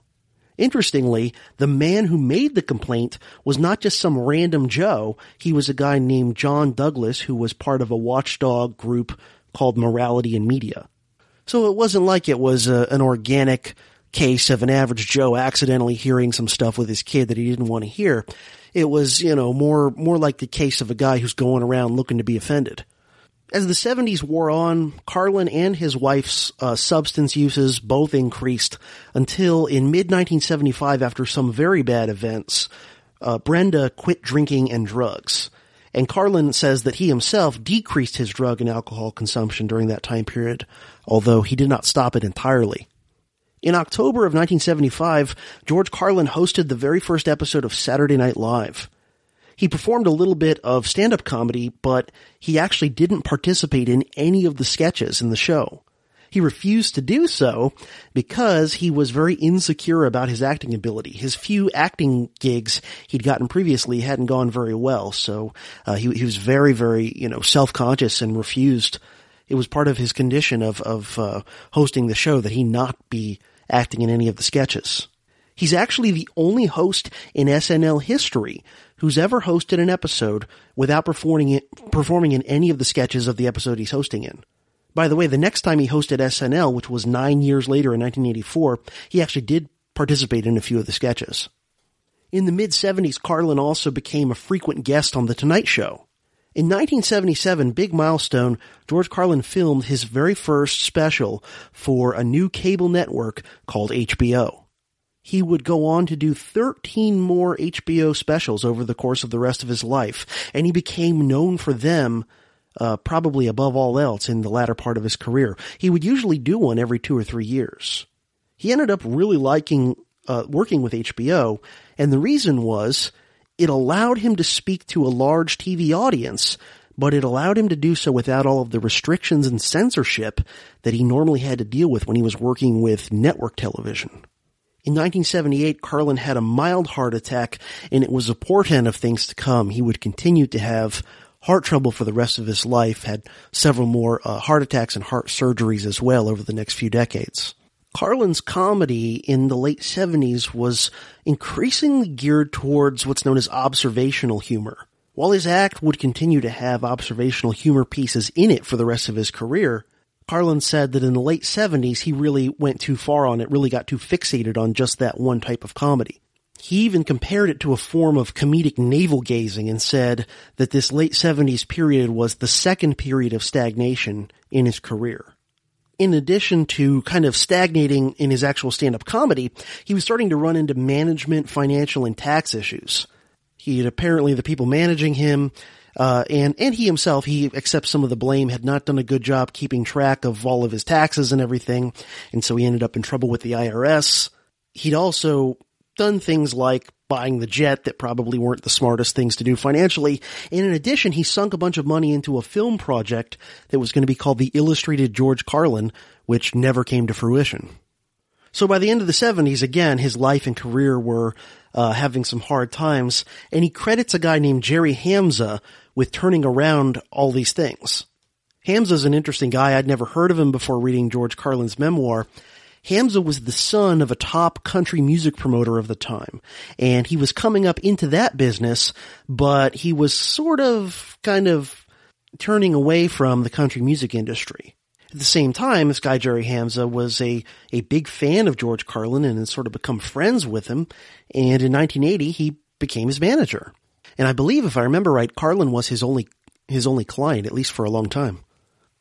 Interestingly, the man who made the complaint was not just some random Joe. He was a guy named John Douglas who was part of a watchdog group called Morality in Media. So it wasn't like it was a, an organic case of an average Joe accidentally hearing some stuff with his kid that he didn't want to hear. It was, you know, more, more like the case of a guy who's going around looking to be offended. As the 70s wore on, Carlin and his wife's uh, substance uses both increased until in mid 1975, after some very bad events, uh, Brenda quit drinking and drugs. And Carlin says that he himself decreased his drug and alcohol consumption during that time period, although he did not stop it entirely. In October of 1975, George Carlin hosted the very first episode of Saturday Night Live. He performed a little bit of stand-up comedy, but he actually didn't participate in any of the sketches in the show. He refused to do so because he was very insecure about his acting ability. His few acting gigs he'd gotten previously hadn't gone very well, so uh, he, he was very, very, you know, self-conscious and refused. It was part of his condition of of uh, hosting the show that he not be acting in any of the sketches. He's actually the only host in SNL history who's ever hosted an episode without performing it, performing in any of the sketches of the episode he's hosting in. By the way, the next time he hosted SNL, which was nine years later in 1984, he actually did participate in a few of the sketches. In the mid 70s, Carlin also became a frequent guest on The Tonight Show. In 1977, big milestone, George Carlin filmed his very first special for a new cable network called HBO. He would go on to do 13 more HBO specials over the course of the rest of his life, and he became known for them uh, probably above all else in the latter part of his career. He would usually do one every two or three years. He ended up really liking uh, working with HBO, and the reason was it allowed him to speak to a large TV audience, but it allowed him to do so without all of the restrictions and censorship that he normally had to deal with when he was working with network television. In 1978, Carlin had a mild heart attack, and it was a portent of things to come. He would continue to have heart trouble for the rest of his life, had several more uh, heart attacks and heart surgeries as well over the next few decades. Carlin's comedy in the late 70s was increasingly geared towards what's known as observational humor. While his act would continue to have observational humor pieces in it for the rest of his career, Carlin said that in the late 70s he really went too far on it, really got too fixated on just that one type of comedy. He even compared it to a form of comedic navel gazing and said that this late 70s period was the second period of stagnation in his career in addition to kind of stagnating in his actual stand-up comedy, he was starting to run into management, financial, and tax issues. He had apparently the people managing him, uh, and and he himself, he accepts some of the blame, had not done a good job keeping track of all of his taxes and everything, and so he ended up in trouble with the IRS. He'd also done things like buying the jet that probably weren't the smartest things to do financially. And in addition, he sunk a bunch of money into a film project that was going to be called The Illustrated George Carlin, which never came to fruition. So by the end of the 70s, again, his life and career were uh, having some hard times, and he credits a guy named Jerry Hamza with turning around all these things. Hamza's an interesting guy. I'd never heard of him before reading George Carlin's memoir, Hamza was the son of a top country music promoter of the time, and he was coming up into that business, but he was sort of kind of turning away from the country music industry. At the same time, this guy Jerry Hamza was a, a big fan of George Carlin and had sort of become friends with him, and in 1980 he became his manager. And I believe, if I remember right, Carlin was his only his only client, at least for a long time.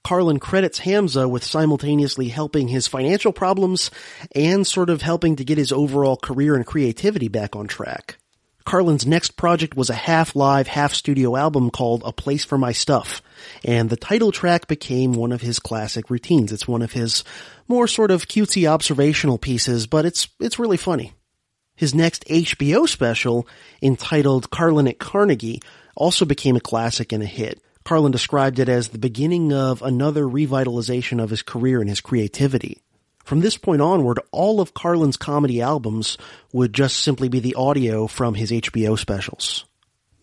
Carlin credits Hamza with simultaneously helping his financial problems and sort of helping to get his overall career and creativity back on track. Carlin's next project was a half live, half studio album called A Place for My Stuff, and the title track became one of his classic routines. It's one of his more sort of cutesy observational pieces, but it's, it's really funny. His next HBO special, entitled Carlin at Carnegie, also became a classic and a hit. Carlin described it as the beginning of another revitalization of his career and his creativity. From this point onward, all of Carlin's comedy albums would just simply be the audio from his HBO specials.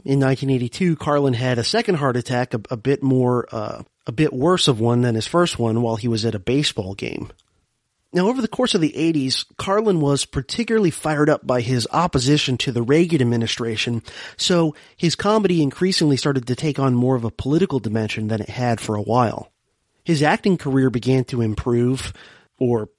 In 1982, Carlin had a second heart attack, a, a bit more, uh, a bit worse of one than his first one while he was at a baseball game. Now, over the course of the 80s, Carlin was particularly fired up by his opposition to the Reagan administration, so his comedy increasingly started to take on more of a political dimension than it had for a while. His acting career began to improve, or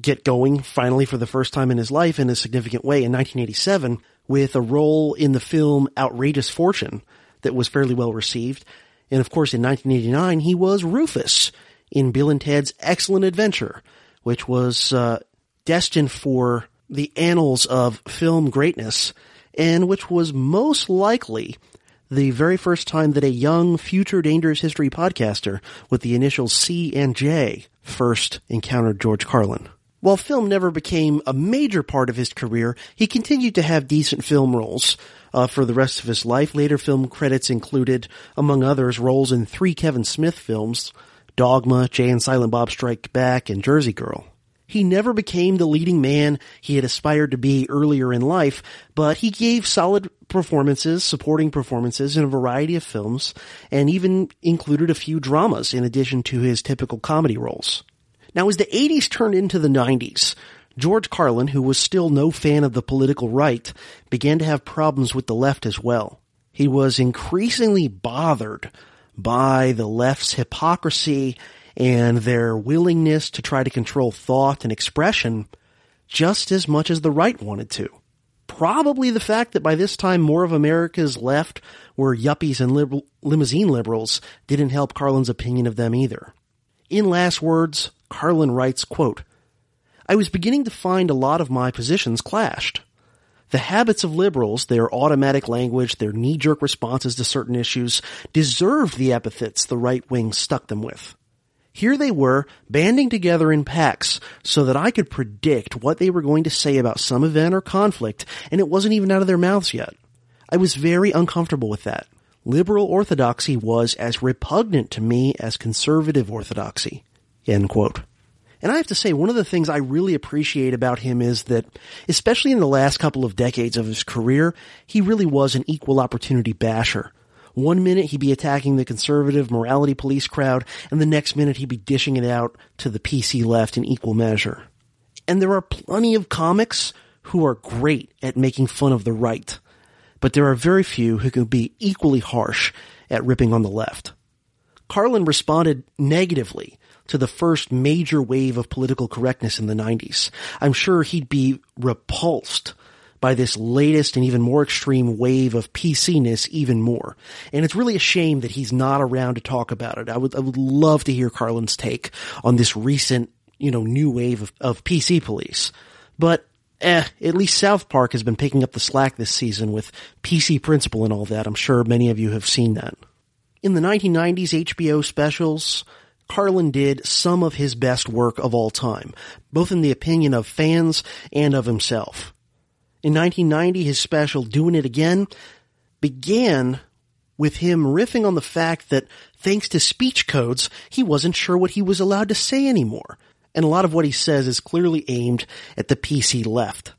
get going finally for the first time in his life in a significant way in 1987 with a role in the film Outrageous Fortune that was fairly well received. And of course, in 1989, he was Rufus in Bill and Ted's Excellent Adventure, which was uh, destined for the annals of film greatness, and which was most likely the very first time that a young future Dangerous History podcaster with the initials C and J first encountered George Carlin. While film never became a major part of his career, he continued to have decent film roles uh, for the rest of his life. Later film credits included, among others, roles in three Kevin Smith films, Dogma, Jay and Silent Bob Strike Back, and Jersey Girl. He never became the leading man he had aspired to be earlier in life, but he gave solid performances, supporting performances in a variety of films, and even included a few dramas in addition to his typical comedy roles. Now as the 80s turned into the 90s, George Carlin, who was still no fan of the political right, began to have problems with the left as well. He was increasingly bothered by the left's hypocrisy and their willingness to try to control thought and expression just as much as the right wanted to. Probably the fact that by this time more of America's left were yuppies and liberal, limousine liberals didn't help Carlin's opinion of them either. In last words, Carlin writes, quote, I was beginning to find a lot of my positions clashed. The habits of liberals, their automatic language, their knee-jerk responses to certain issues, deserved the epithets the right wing stuck them with. Here they were, banding together in packs so that I could predict what they were going to say about some event or conflict, and it wasn't even out of their mouths yet. I was very uncomfortable with that. Liberal orthodoxy was as repugnant to me as conservative orthodoxy. End quote. And I have to say, one of the things I really appreciate about him is that, especially in the last couple of decades of his career, he really was an equal opportunity basher. One minute he'd be attacking the conservative morality police crowd, and the next minute he'd be dishing it out to the PC left in equal measure. And there are plenty of comics who are great at making fun of the right, but there are very few who can be equally harsh at ripping on the left. Carlin responded negatively to the first major wave of political correctness in the 90s. I'm sure he'd be repulsed by this latest and even more extreme wave of PC-ness even more. And it's really a shame that he's not around to talk about it. I would, I would love to hear Carlin's take on this recent, you know, new wave of, of PC police. But eh, at least South Park has been picking up the slack this season with PC Principal and all that. I'm sure many of you have seen that. In the 1990s HBO specials, Carlin did some of his best work of all time, both in the opinion of fans and of himself. In 1990, his special Doing It Again began with him riffing on the fact that thanks to speech codes, he wasn't sure what he was allowed to say anymore. And a lot of what he says is clearly aimed at the PC left.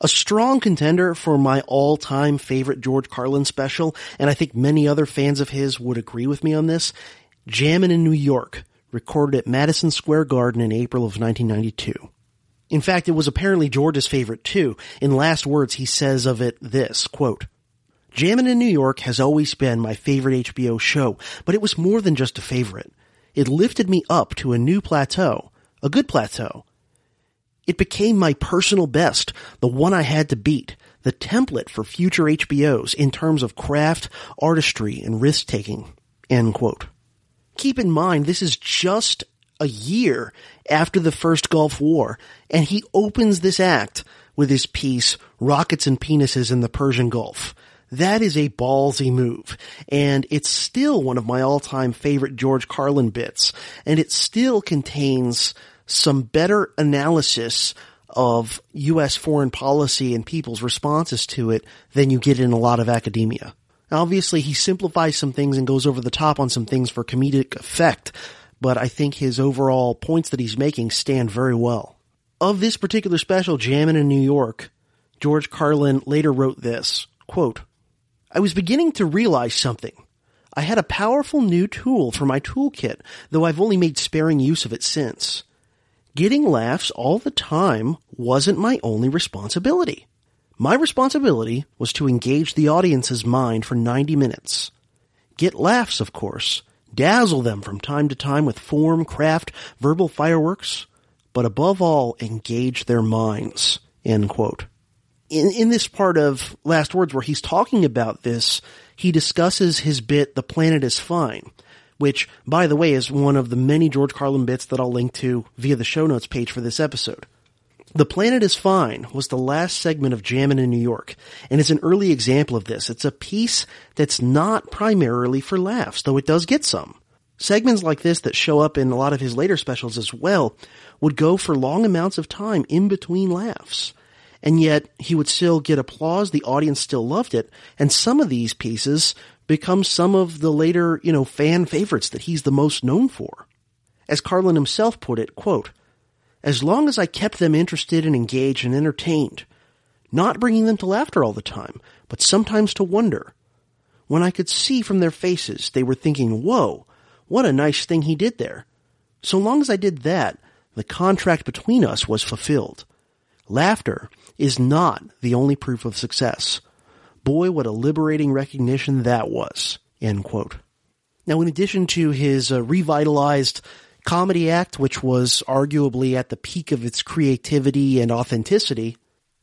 A strong contender for my all-time favorite George Carlin special, and I think many other fans of his would agree with me on this, Jammin' in New York, recorded at Madison Square Garden in April of 1992. In fact, it was apparently George's favorite too. In last words, he says of it this, quote, Jammin' in New York has always been my favorite HBO show, but it was more than just a favorite. It lifted me up to a new plateau, a good plateau. It became my personal best, the one I had to beat, the template for future HBOs in terms of craft, artistry, and risk taking. End quote. Keep in mind, this is just a year after the first Gulf War, and he opens this act with his piece, Rockets and Penises in the Persian Gulf. That is a ballsy move, and it's still one of my all-time favorite George Carlin bits, and it still contains some better analysis of U.S. foreign policy and people's responses to it than you get in a lot of academia. Obviously, he simplifies some things and goes over the top on some things for comedic effect, but I think his overall points that he's making stand very well. Of this particular special, Jammin' in New York, George Carlin later wrote this, quote, I was beginning to realize something. I had a powerful new tool for my toolkit, though I've only made sparing use of it since. Getting laughs all the time wasn't my only responsibility. My responsibility was to engage the audience's mind for 90 minutes. Get laughs, of course. Dazzle them from time to time with form, craft, verbal fireworks. But above all, engage their minds. End quote. In, in this part of Last Words where he's talking about this, he discusses his bit, The Planet is Fine, which, by the way, is one of the many George Carlin bits that I'll link to via the show notes page for this episode. The Planet is Fine was the last segment of Jammin' in New York, and is an early example of this. It's a piece that's not primarily for laughs, though it does get some. Segments like this that show up in a lot of his later specials as well would go for long amounts of time in between laughs. And yet he would still get applause, the audience still loved it, and some of these pieces become some of the later, you know, fan favorites that he's the most known for. As Carlin himself put it, quote, as long as I kept them interested and engaged and entertained, not bringing them to laughter all the time, but sometimes to wonder. When I could see from their faces they were thinking, whoa, what a nice thing he did there. So long as I did that, the contract between us was fulfilled. Laughter is not the only proof of success. Boy, what a liberating recognition that was. Now, in addition to his uh, revitalized comedy act, which was arguably at the peak of its creativity and authenticity,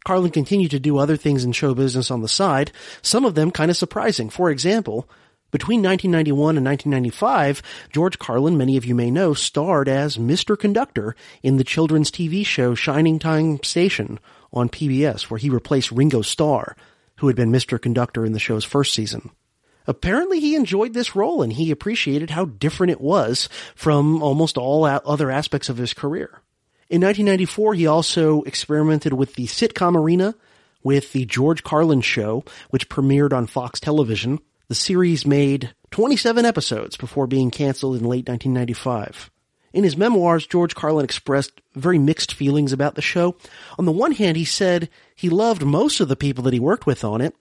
Carlin continued to do other things in show business on the side, some of them kind of surprising. For example, between 1991 and 1995, George Carlin, many of you may know, starred as Mr. Conductor in the children's TV show Shining Time Station on PBS, where he replaced Ringo Starr, who had been Mr. Conductor in the show's first season. Apparently he enjoyed this role and he appreciated how different it was from almost all other aspects of his career. In 1994, he also experimented with the sitcom arena with the George Carlin Show, which premiered on Fox Television. The series made 27 episodes before being canceled in late 1995. In his memoirs, George Carlin expressed very mixed feelings about the show. On the one hand, he said he loved most of the people that he worked with on it,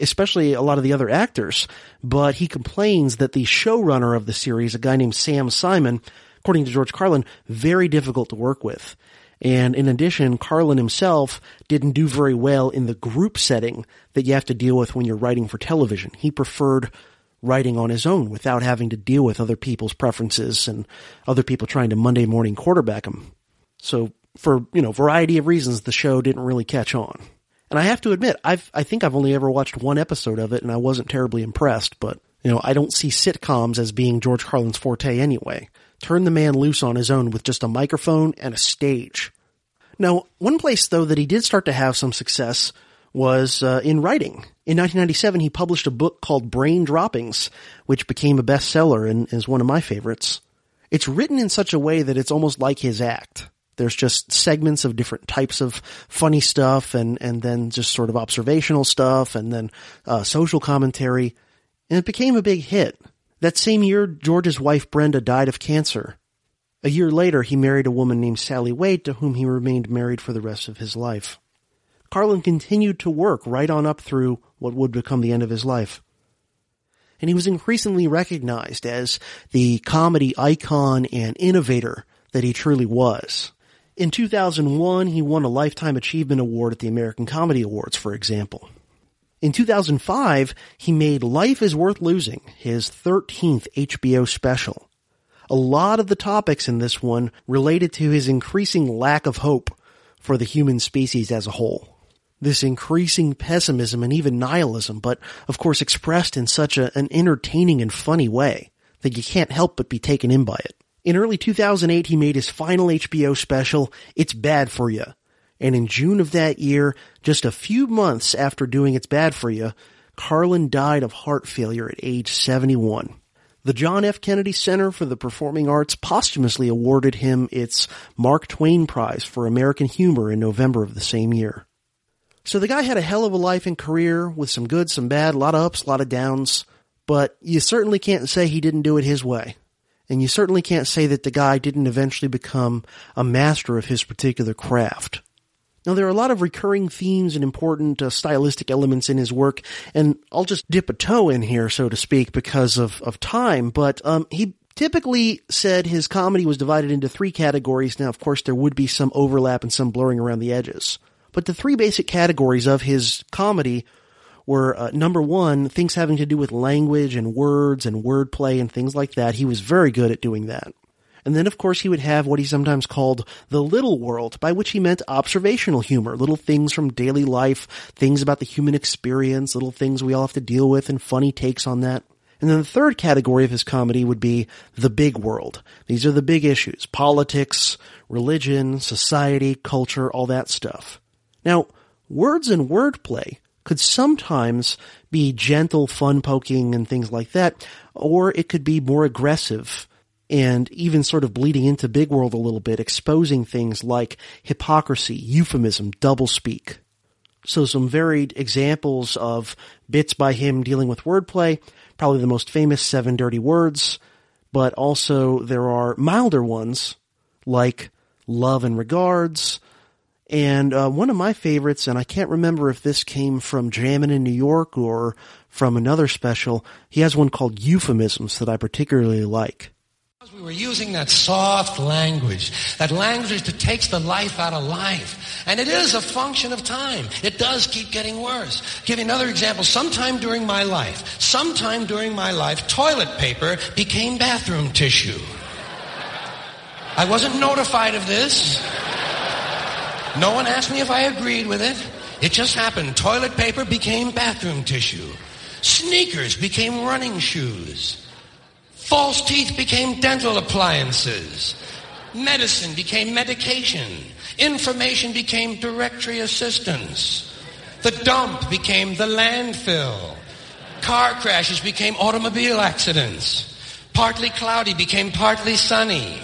especially a lot of the other actors, but he complains that the showrunner of the series, a guy named Sam Simon, according to George Carlin, very difficult to work with. And in addition, Carlin himself didn't do very well in the group setting that you have to deal with when you're writing for television. He preferred writing on his own without having to deal with other people's preferences and other people trying to Monday morning quarterback him. So for, you know, variety of reasons, the show didn't really catch on. And I have to admit, I've, I think I've only ever watched one episode of it and I wasn't terribly impressed, but, you know, I don't see sitcoms as being George Carlin's forte anyway. Turn the man loose on his own with just a microphone and a stage. Now, one place though that he did start to have some success was uh, in writing. In 1997, he published a book called Brain Droppings, which became a bestseller and is one of my favorites. It's written in such a way that it's almost like his act. There's just segments of different types of funny stuff and, and then just sort of observational stuff and then uh, social commentary. And it became a big hit. That same year, George's wife Brenda died of cancer. A year later, he married a woman named Sally Wade to whom he remained married for the rest of his life. Carlin continued to work right on up through what would become the end of his life. And he was increasingly recognized as the comedy icon and innovator that he truly was. In 2001, he won a Lifetime Achievement Award at the American Comedy Awards, for example. In 2005, he made Life is Worth Losing, his 13th HBO special. A lot of the topics in this one related to his increasing lack of hope for the human species as a whole this increasing pessimism and even nihilism, but of course expressed in such a, an entertaining and funny way that you can't help but be taken in by it. In early 2008, he made his final HBO special, It's Bad For You. And in June of that year, just a few months after doing It's Bad For You, Carlin died of heart failure at age 71. The John F. Kennedy Center for the Performing Arts posthumously awarded him its Mark Twain Prize for American Humor in November of the same year. So the guy had a hell of a life and career with some good, some bad, a lot of ups, a lot of downs, but you certainly can't say he didn't do it his way. And you certainly can't say that the guy didn't eventually become a master of his particular craft. Now there are a lot of recurring themes and important uh, stylistic elements in his work, and I'll just dip a toe in here, so to speak, because of, of time, but um, he typically said his comedy was divided into three categories. Now, of course, there would be some overlap and some blurring around the edges. But the three basic categories of his comedy were uh, number one, things having to do with language and words and wordplay and things like that. He was very good at doing that. And then, of course, he would have what he sometimes called the little world, by which he meant observational humor, little things from daily life, things about the human experience, little things we all have to deal with, and funny takes on that. And then the third category of his comedy would be the big world. These are the big issues. Politics, religion, society, culture, all that stuff. Now, words and wordplay could sometimes be gentle fun poking and things like that, or it could be more aggressive and even sort of bleeding into big world a little bit, exposing things like hypocrisy, euphemism, doublespeak. So some varied examples of bits by him dealing with wordplay, probably the most famous seven dirty words, but also there are milder ones like love and regards, and uh, one of my favorites, and I can't remember if this came from Jammin' in New York or from another special, he has one called Euphemisms that I particularly like. We were using that soft language, that language that takes the life out of life. And it is a function of time. It does keep getting worse. Give you another example. Sometime during my life, sometime during my life, toilet paper became bathroom tissue. I wasn't notified of this. No one asked me if I agreed with it. It just happened. Toilet paper became bathroom tissue. Sneakers became running shoes. False teeth became dental appliances. Medicine became medication. Information became directory assistance. The dump became the landfill. Car crashes became automobile accidents. Partly cloudy became partly sunny.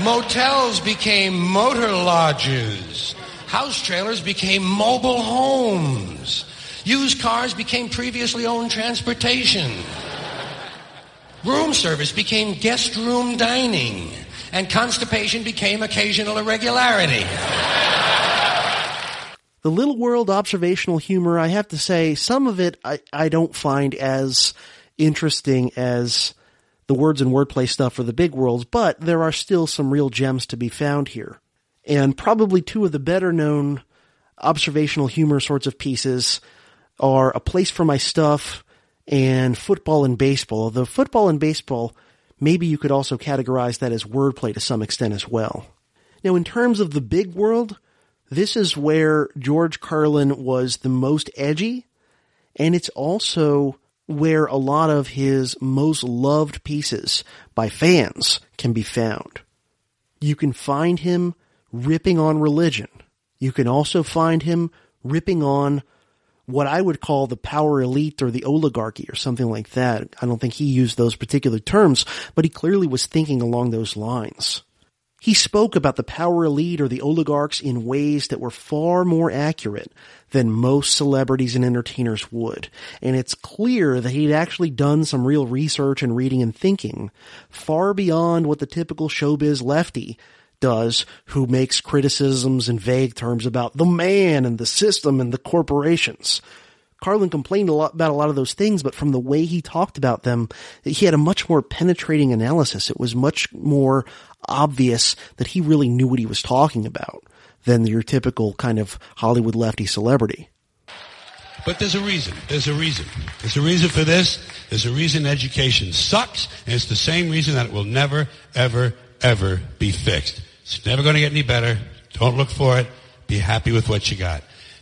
Motels became motor lodges. House trailers became mobile homes. Used cars became previously owned transportation. Room service became guest room dining, and constipation became occasional irregularity. The Little World observational humor, I have to say, some of it I, I don't find as interesting as the words and wordplay stuff for the big worlds, but there are still some real gems to be found here. And probably two of the better known observational humor sorts of pieces are A Place for My Stuff and football and baseball. Although football and baseball, maybe you could also categorize that as wordplay to some extent as well. Now, in terms of the big world, this is where George Carlin was the most edgy, and it's also where a lot of his most loved pieces by fans can be found. You can find him ripping on religion. You can also find him ripping on what I would call the power elite or the oligarchy or something like that. I don't think he used those particular terms, but he clearly was thinking along those lines. He spoke about the power elite or the oligarchs in ways that were far more accurate than most celebrities and entertainers would. And it's clear that he'd actually done some real research and reading and thinking far beyond what the typical showbiz lefty does who makes criticisms in vague terms about the man and the system and the corporations. Carlin complained a lot about a lot of those things, but from the way he talked about them, he had a much more penetrating analysis. It was much more obvious that he really knew what he was talking about than your typical kind of Hollywood lefty celebrity. But there's a reason. There's a reason. There's a reason for this. There's a reason education sucks, and it's the same reason that it will never, ever, ever be fixed. It's never going to get any better. Don't look for it. Be happy with what you got.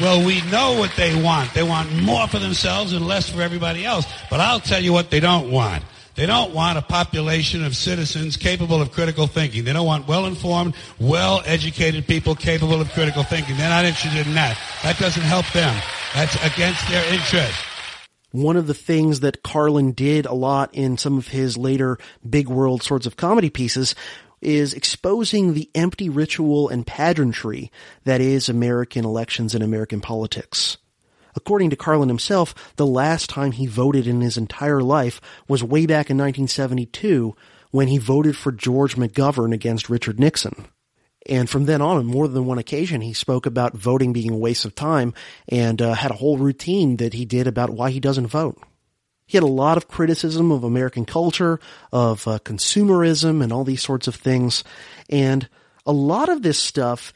Well, we know what they want. They want more for themselves and less for everybody else. But I'll tell you what they don't want. They don't want a population of citizens capable of critical thinking. They don't want well-informed, well-educated people capable of critical thinking. They're not interested in that. That doesn't help them. That's against their interest. One of the things that Carlin did a lot in some of his later big world sorts of comedy pieces is exposing the empty ritual and pageantry that is American elections and American politics. According to Carlin himself, the last time he voted in his entire life was way back in 1972 when he voted for George McGovern against Richard Nixon. And from then on, on more than one occasion, he spoke about voting being a waste of time and uh, had a whole routine that he did about why he doesn't vote. He had a lot of criticism of American culture, of uh, consumerism, and all these sorts of things. And a lot of this stuff,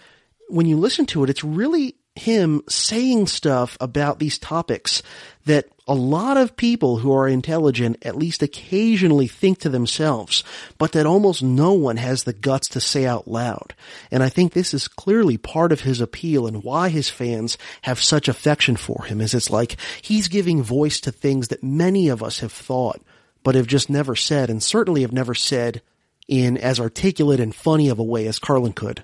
when you listen to it, it's really him saying stuff about these topics that a lot of people who are intelligent at least occasionally think to themselves, but that almost no one has the guts to say out loud. And I think this is clearly part of his appeal and why his fans have such affection for him is it's like he's giving voice to things that many of us have thought, but have just never said and certainly have never said in as articulate and funny of a way as Carlin could.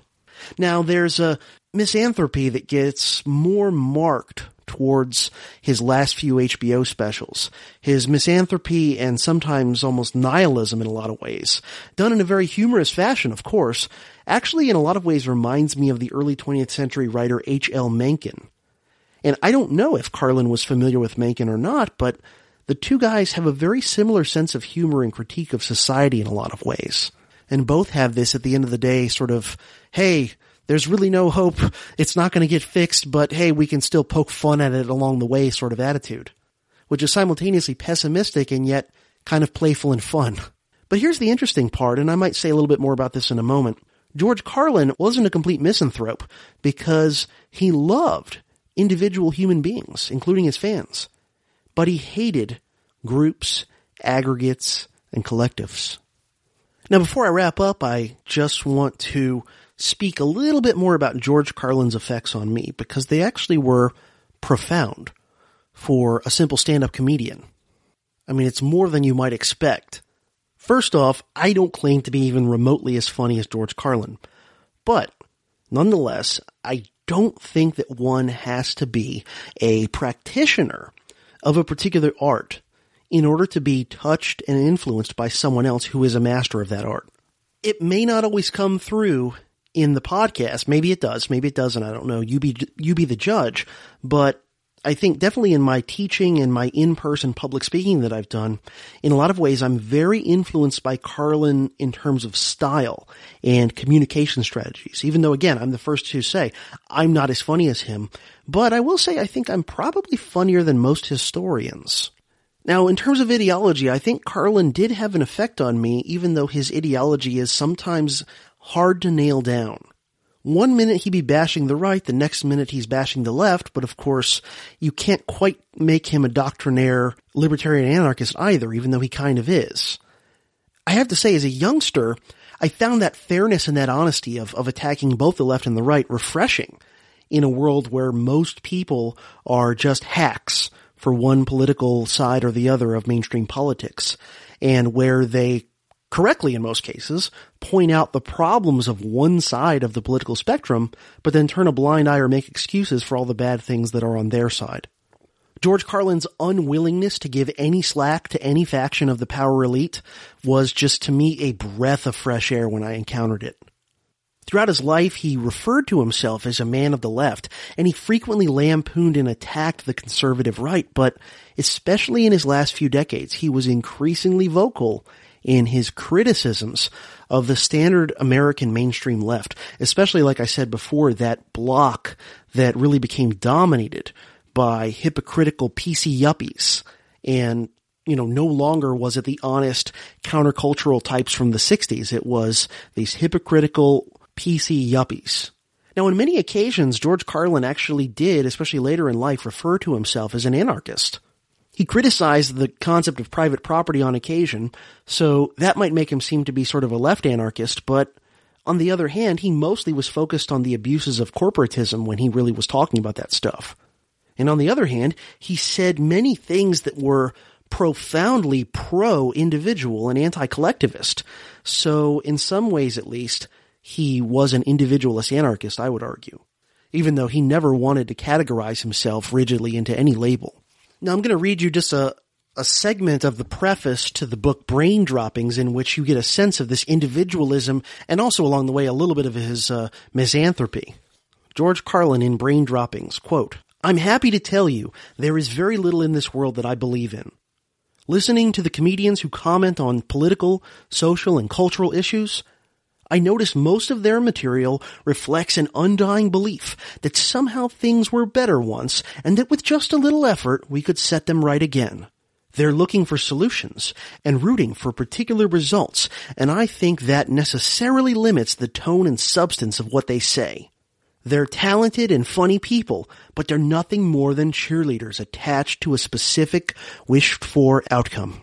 Now there's a misanthropy that gets more marked towards his last few HBO specials. His misanthropy and sometimes almost nihilism in a lot of ways. Done in a very humorous fashion, of course, actually in a lot of ways reminds me of the early 20th century writer H.L. Mencken. And I don't know if Carlin was familiar with Mencken or not, but the two guys have a very similar sense of humor and critique of society in a lot of ways. And both have this at the end of the day sort of, hey, there's really no hope. It's not going to get fixed, but hey, we can still poke fun at it along the way sort of attitude, which is simultaneously pessimistic and yet kind of playful and fun. But here's the interesting part, and I might say a little bit more about this in a moment. George Carlin wasn't a complete misanthrope because he loved individual human beings, including his fans, but he hated groups, aggregates, and collectives. Now, before I wrap up, I just want to speak a little bit more about George Carlin's effects on me because they actually were profound for a simple stand-up comedian. I mean, it's more than you might expect. First off, I don't claim to be even remotely as funny as George Carlin, but nonetheless, I don't think that one has to be a practitioner of a particular art in order to be touched and influenced by someone else who is a master of that art. It may not always come through in the podcast. Maybe it does, maybe it doesn't. I don't know. You be you be the judge. But I think definitely in my teaching and my in-person public speaking that I've done, in a lot of ways, I'm very influenced by Carlin in terms of style and communication strategies. Even though, again, I'm the first to say I'm not as funny as him, but I will say I think I'm probably funnier than most historians. Now, in terms of ideology, I think Carlin did have an effect on me, even though his ideology is sometimes hard to nail down. One minute he'd be bashing the right, the next minute he's bashing the left, but of course, you can't quite make him a doctrinaire libertarian anarchist either, even though he kind of is. I have to say, as a youngster, I found that fairness and that honesty of, of attacking both the left and the right refreshing in a world where most people are just hacks for one political side or the other of mainstream politics, and where they correctly in most cases, point out the problems of one side of the political spectrum, but then turn a blind eye or make excuses for all the bad things that are on their side. George Carlin's unwillingness to give any slack to any faction of the power elite was just to me a breath of fresh air when I encountered it. Throughout his life, he referred to himself as a man of the left, and he frequently lampooned and attacked the conservative right, but especially in his last few decades, he was increasingly vocal in his criticisms of the standard American mainstream left, especially like I said before, that block that really became dominated by hypocritical PC yuppies and you know, no longer was it the honest countercultural types from the 60s. It was these hypocritical PC yuppies. Now, on many occasions, George Carlin actually did, especially later in life, refer to himself as an anarchist. He criticized the concept of private property on occasion, so that might make him seem to be sort of a left anarchist, but on the other hand, he mostly was focused on the abuses of corporatism when he really was talking about that stuff. And on the other hand, he said many things that were profoundly pro-individual and anti-collectivist. So in some ways at least, he was an individualist anarchist, I would argue. Even though he never wanted to categorize himself rigidly into any label. Now I'm going to read you just a, a segment of the preface to the book Brain Droppings in which you get a sense of this individualism and also along the way a little bit of his uh, misanthropy. George Carlin in Brain Droppings, quote, I'm happy to tell you there is very little in this world that I believe in. Listening to the comedians who comment on political, social, and cultural issues, I notice most of their material reflects an undying belief that somehow things were better once and that with just a little effort we could set them right again. They're looking for solutions and rooting for particular results, and I think that necessarily limits the tone and substance of what they say. They're talented and funny people, but they're nothing more than cheerleaders attached to a specific wished for outcome.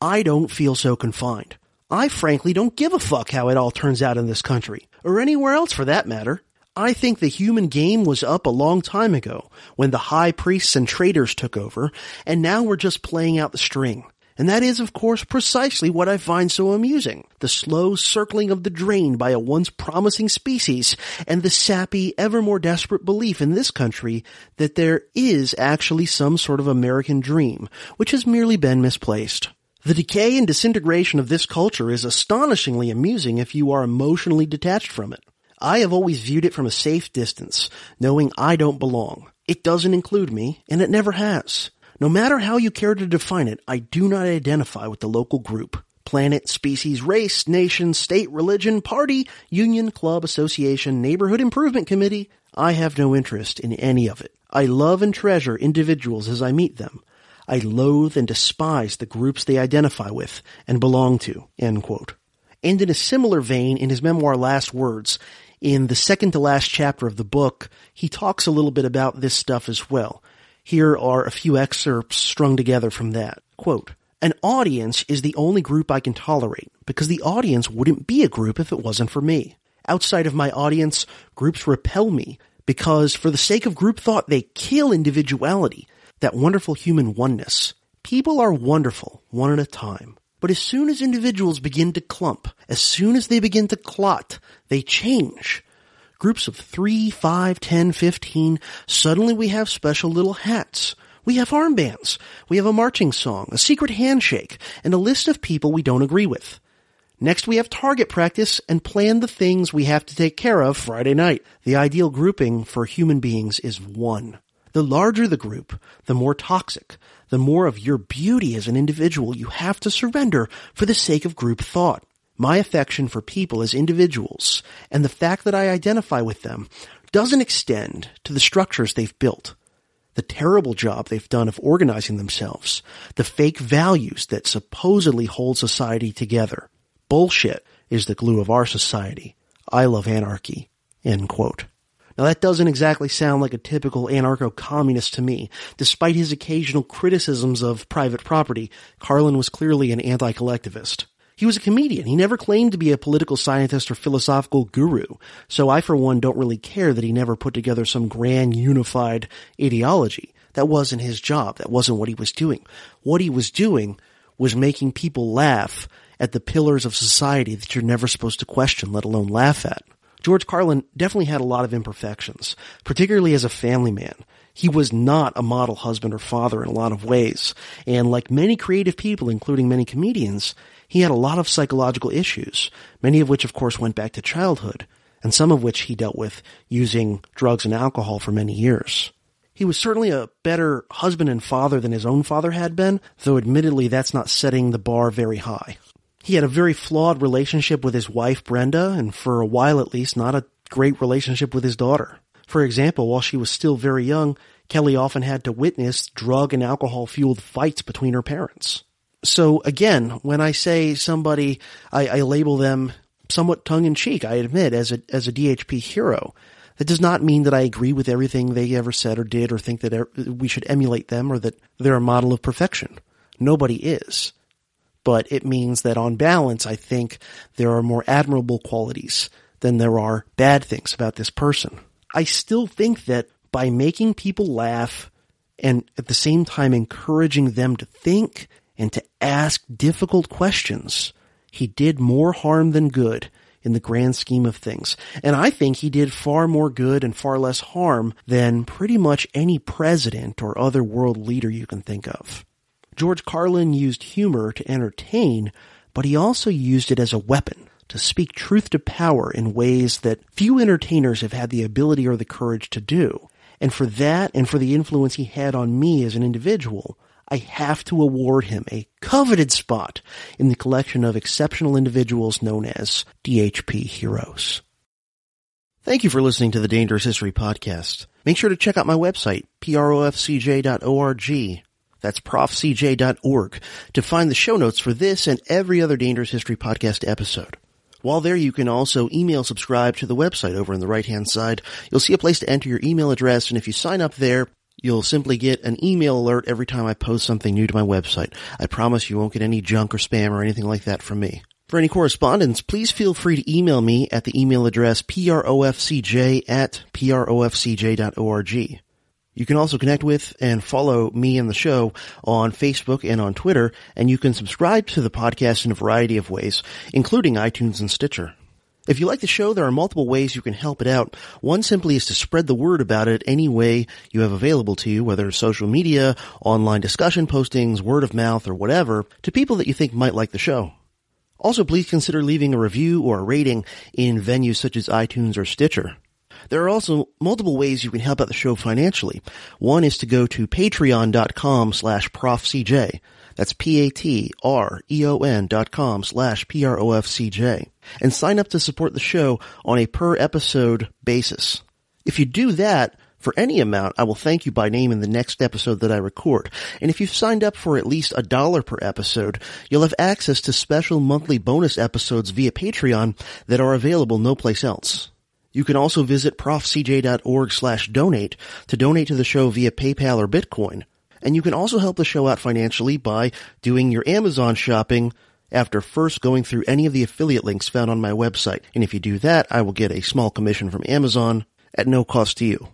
I don't feel so confined. I frankly don't give a fuck how it all turns out in this country, or anywhere else for that matter. I think the human game was up a long time ago when the high priests and traders took over, and now we're just playing out the string. And that is, of course, precisely what I find so amusing. The slow circling of the drain by a once promising species and the sappy, ever more desperate belief in this country that there is actually some sort of American dream, which has merely been misplaced. The decay and disintegration of this culture is astonishingly amusing if you are emotionally detached from it. I have always viewed it from a safe distance, knowing I don't belong. It doesn't include me, and it never has. No matter how you care to define it, I do not identify with the local group. Planet, species, race, nation, state, religion, party, union, club, association, neighborhood improvement committee. I have no interest in any of it. I love and treasure individuals as I meet them. I loathe and despise the groups they identify with and belong to. And in a similar vein, in his memoir Last Words, in the second to last chapter of the book, he talks a little bit about this stuff as well. Here are a few excerpts strung together from that. Quote, an audience is the only group I can tolerate because the audience wouldn't be a group if it wasn't for me. Outside of my audience, groups repel me because for the sake of group thought, they kill individuality, that wonderful human oneness. People are wonderful one at a time. But as soon as individuals begin to clump, as soon as they begin to clot, they change groups of three, five, ten, fifteen, suddenly we have special little hats. We have armbands. We have a marching song, a secret handshake, and a list of people we don't agree with. Next we have target practice and plan the things we have to take care of Friday night. The ideal grouping for human beings is one. The larger the group, the more toxic, the more of your beauty as an individual you have to surrender for the sake of group thought my affection for people as individuals and the fact that I identify with them doesn't extend to the structures they've built, the terrible job they've done of organizing themselves, the fake values that supposedly hold society together. Bullshit is the glue of our society. I love anarchy. End quote. Now that doesn't exactly sound like a typical anarcho-communist to me. Despite his occasional criticisms of private property, Carlin was clearly an anti-collectivist. He was a comedian. He never claimed to be a political scientist or philosophical guru. So I, for one, don't really care that he never put together some grand unified ideology. That wasn't his job. That wasn't what he was doing. What he was doing was making people laugh at the pillars of society that you're never supposed to question, let alone laugh at. George Carlin definitely had a lot of imperfections, particularly as a family man. He was not a model husband or father in a lot of ways. And like many creative people, including many comedians, he had a lot of psychological issues, many of which of course went back to childhood, and some of which he dealt with using drugs and alcohol for many years. He was certainly a better husband and father than his own father had been, though admittedly that's not setting the bar very high. He had a very flawed relationship with his wife Brenda, and for a while at least not a great relationship with his daughter. For example, while she was still very young, Kelly often had to witness drug and alcohol fueled fights between her parents so again, when I say somebody, I, I label them somewhat tongue in cheek, I admit, as a, as a DHP hero. That does not mean that I agree with everything they ever said or did or think that er, we should emulate them or that they're a model of perfection. Nobody is. But it means that on balance, I think there are more admirable qualities than there are bad things about this person. I still think that by making people laugh and at the same time encouraging them to think and to ask difficult questions, he did more harm than good in the grand scheme of things. And I think he did far more good and far less harm than pretty much any president or other world leader you can think of. George Carlin used humor to entertain, but he also used it as a weapon to speak truth to power in ways that few entertainers have had the ability or the courage to do. And for that and for the influence he had on me as an individual, I have to award him a coveted spot in the collection of exceptional individuals known as DHP heroes. Thank you for listening to the Dangerous History Podcast. Make sure to check out my website, profcj.org. That's profcj.org to find the show notes for this and every other Dangerous History Podcast episode. While there, you can also email subscribe to the website over on the right hand side. You'll see a place to enter your email address, and if you sign up there, you'll simply get an email alert every time I post something new to my website. I promise you won't get any junk or spam or anything like that from me. For any correspondence, please feel free to email me at the email address profcj at profcj.org. You can also connect with and follow me and the show on Facebook and on Twitter, and you can subscribe to the podcast in a variety of ways, including iTunes and Stitcher. If you like the show, there are multiple ways you can help it out. One simply is to spread the word about it any way you have available to you, whether social media, online discussion postings, word of mouth, or whatever, to people that you think might like the show. Also, please consider leaving a review or a rating in venues such as iTunes or Stitcher. There are also multiple ways you can help out the show financially. One is to go to patreon.com slash profcj. That's P-A-T-R-E-O-N dot com slash P-R-O-F-C-J. And sign up to support the show on a per episode basis. If you do that, for any amount, I will thank you by name in the next episode that I record. And if you've signed up for at least a dollar per episode, you'll have access to special monthly bonus episodes via Patreon that are available no place else. You can also visit profcj.org slash donate to donate to the show via PayPal or Bitcoin. And you can also help the show out financially by doing your Amazon shopping after first going through any of the affiliate links found on my website. And if you do that, I will get a small commission from Amazon at no cost to you.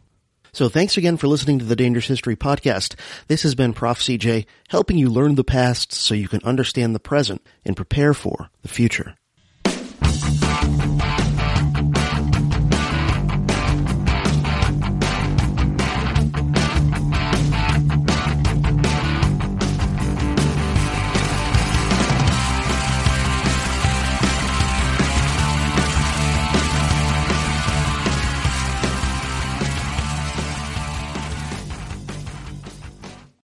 So thanks again for listening to the Dangerous History Podcast. This has been Prof. CJ helping you learn the past so you can understand the present and prepare for the future.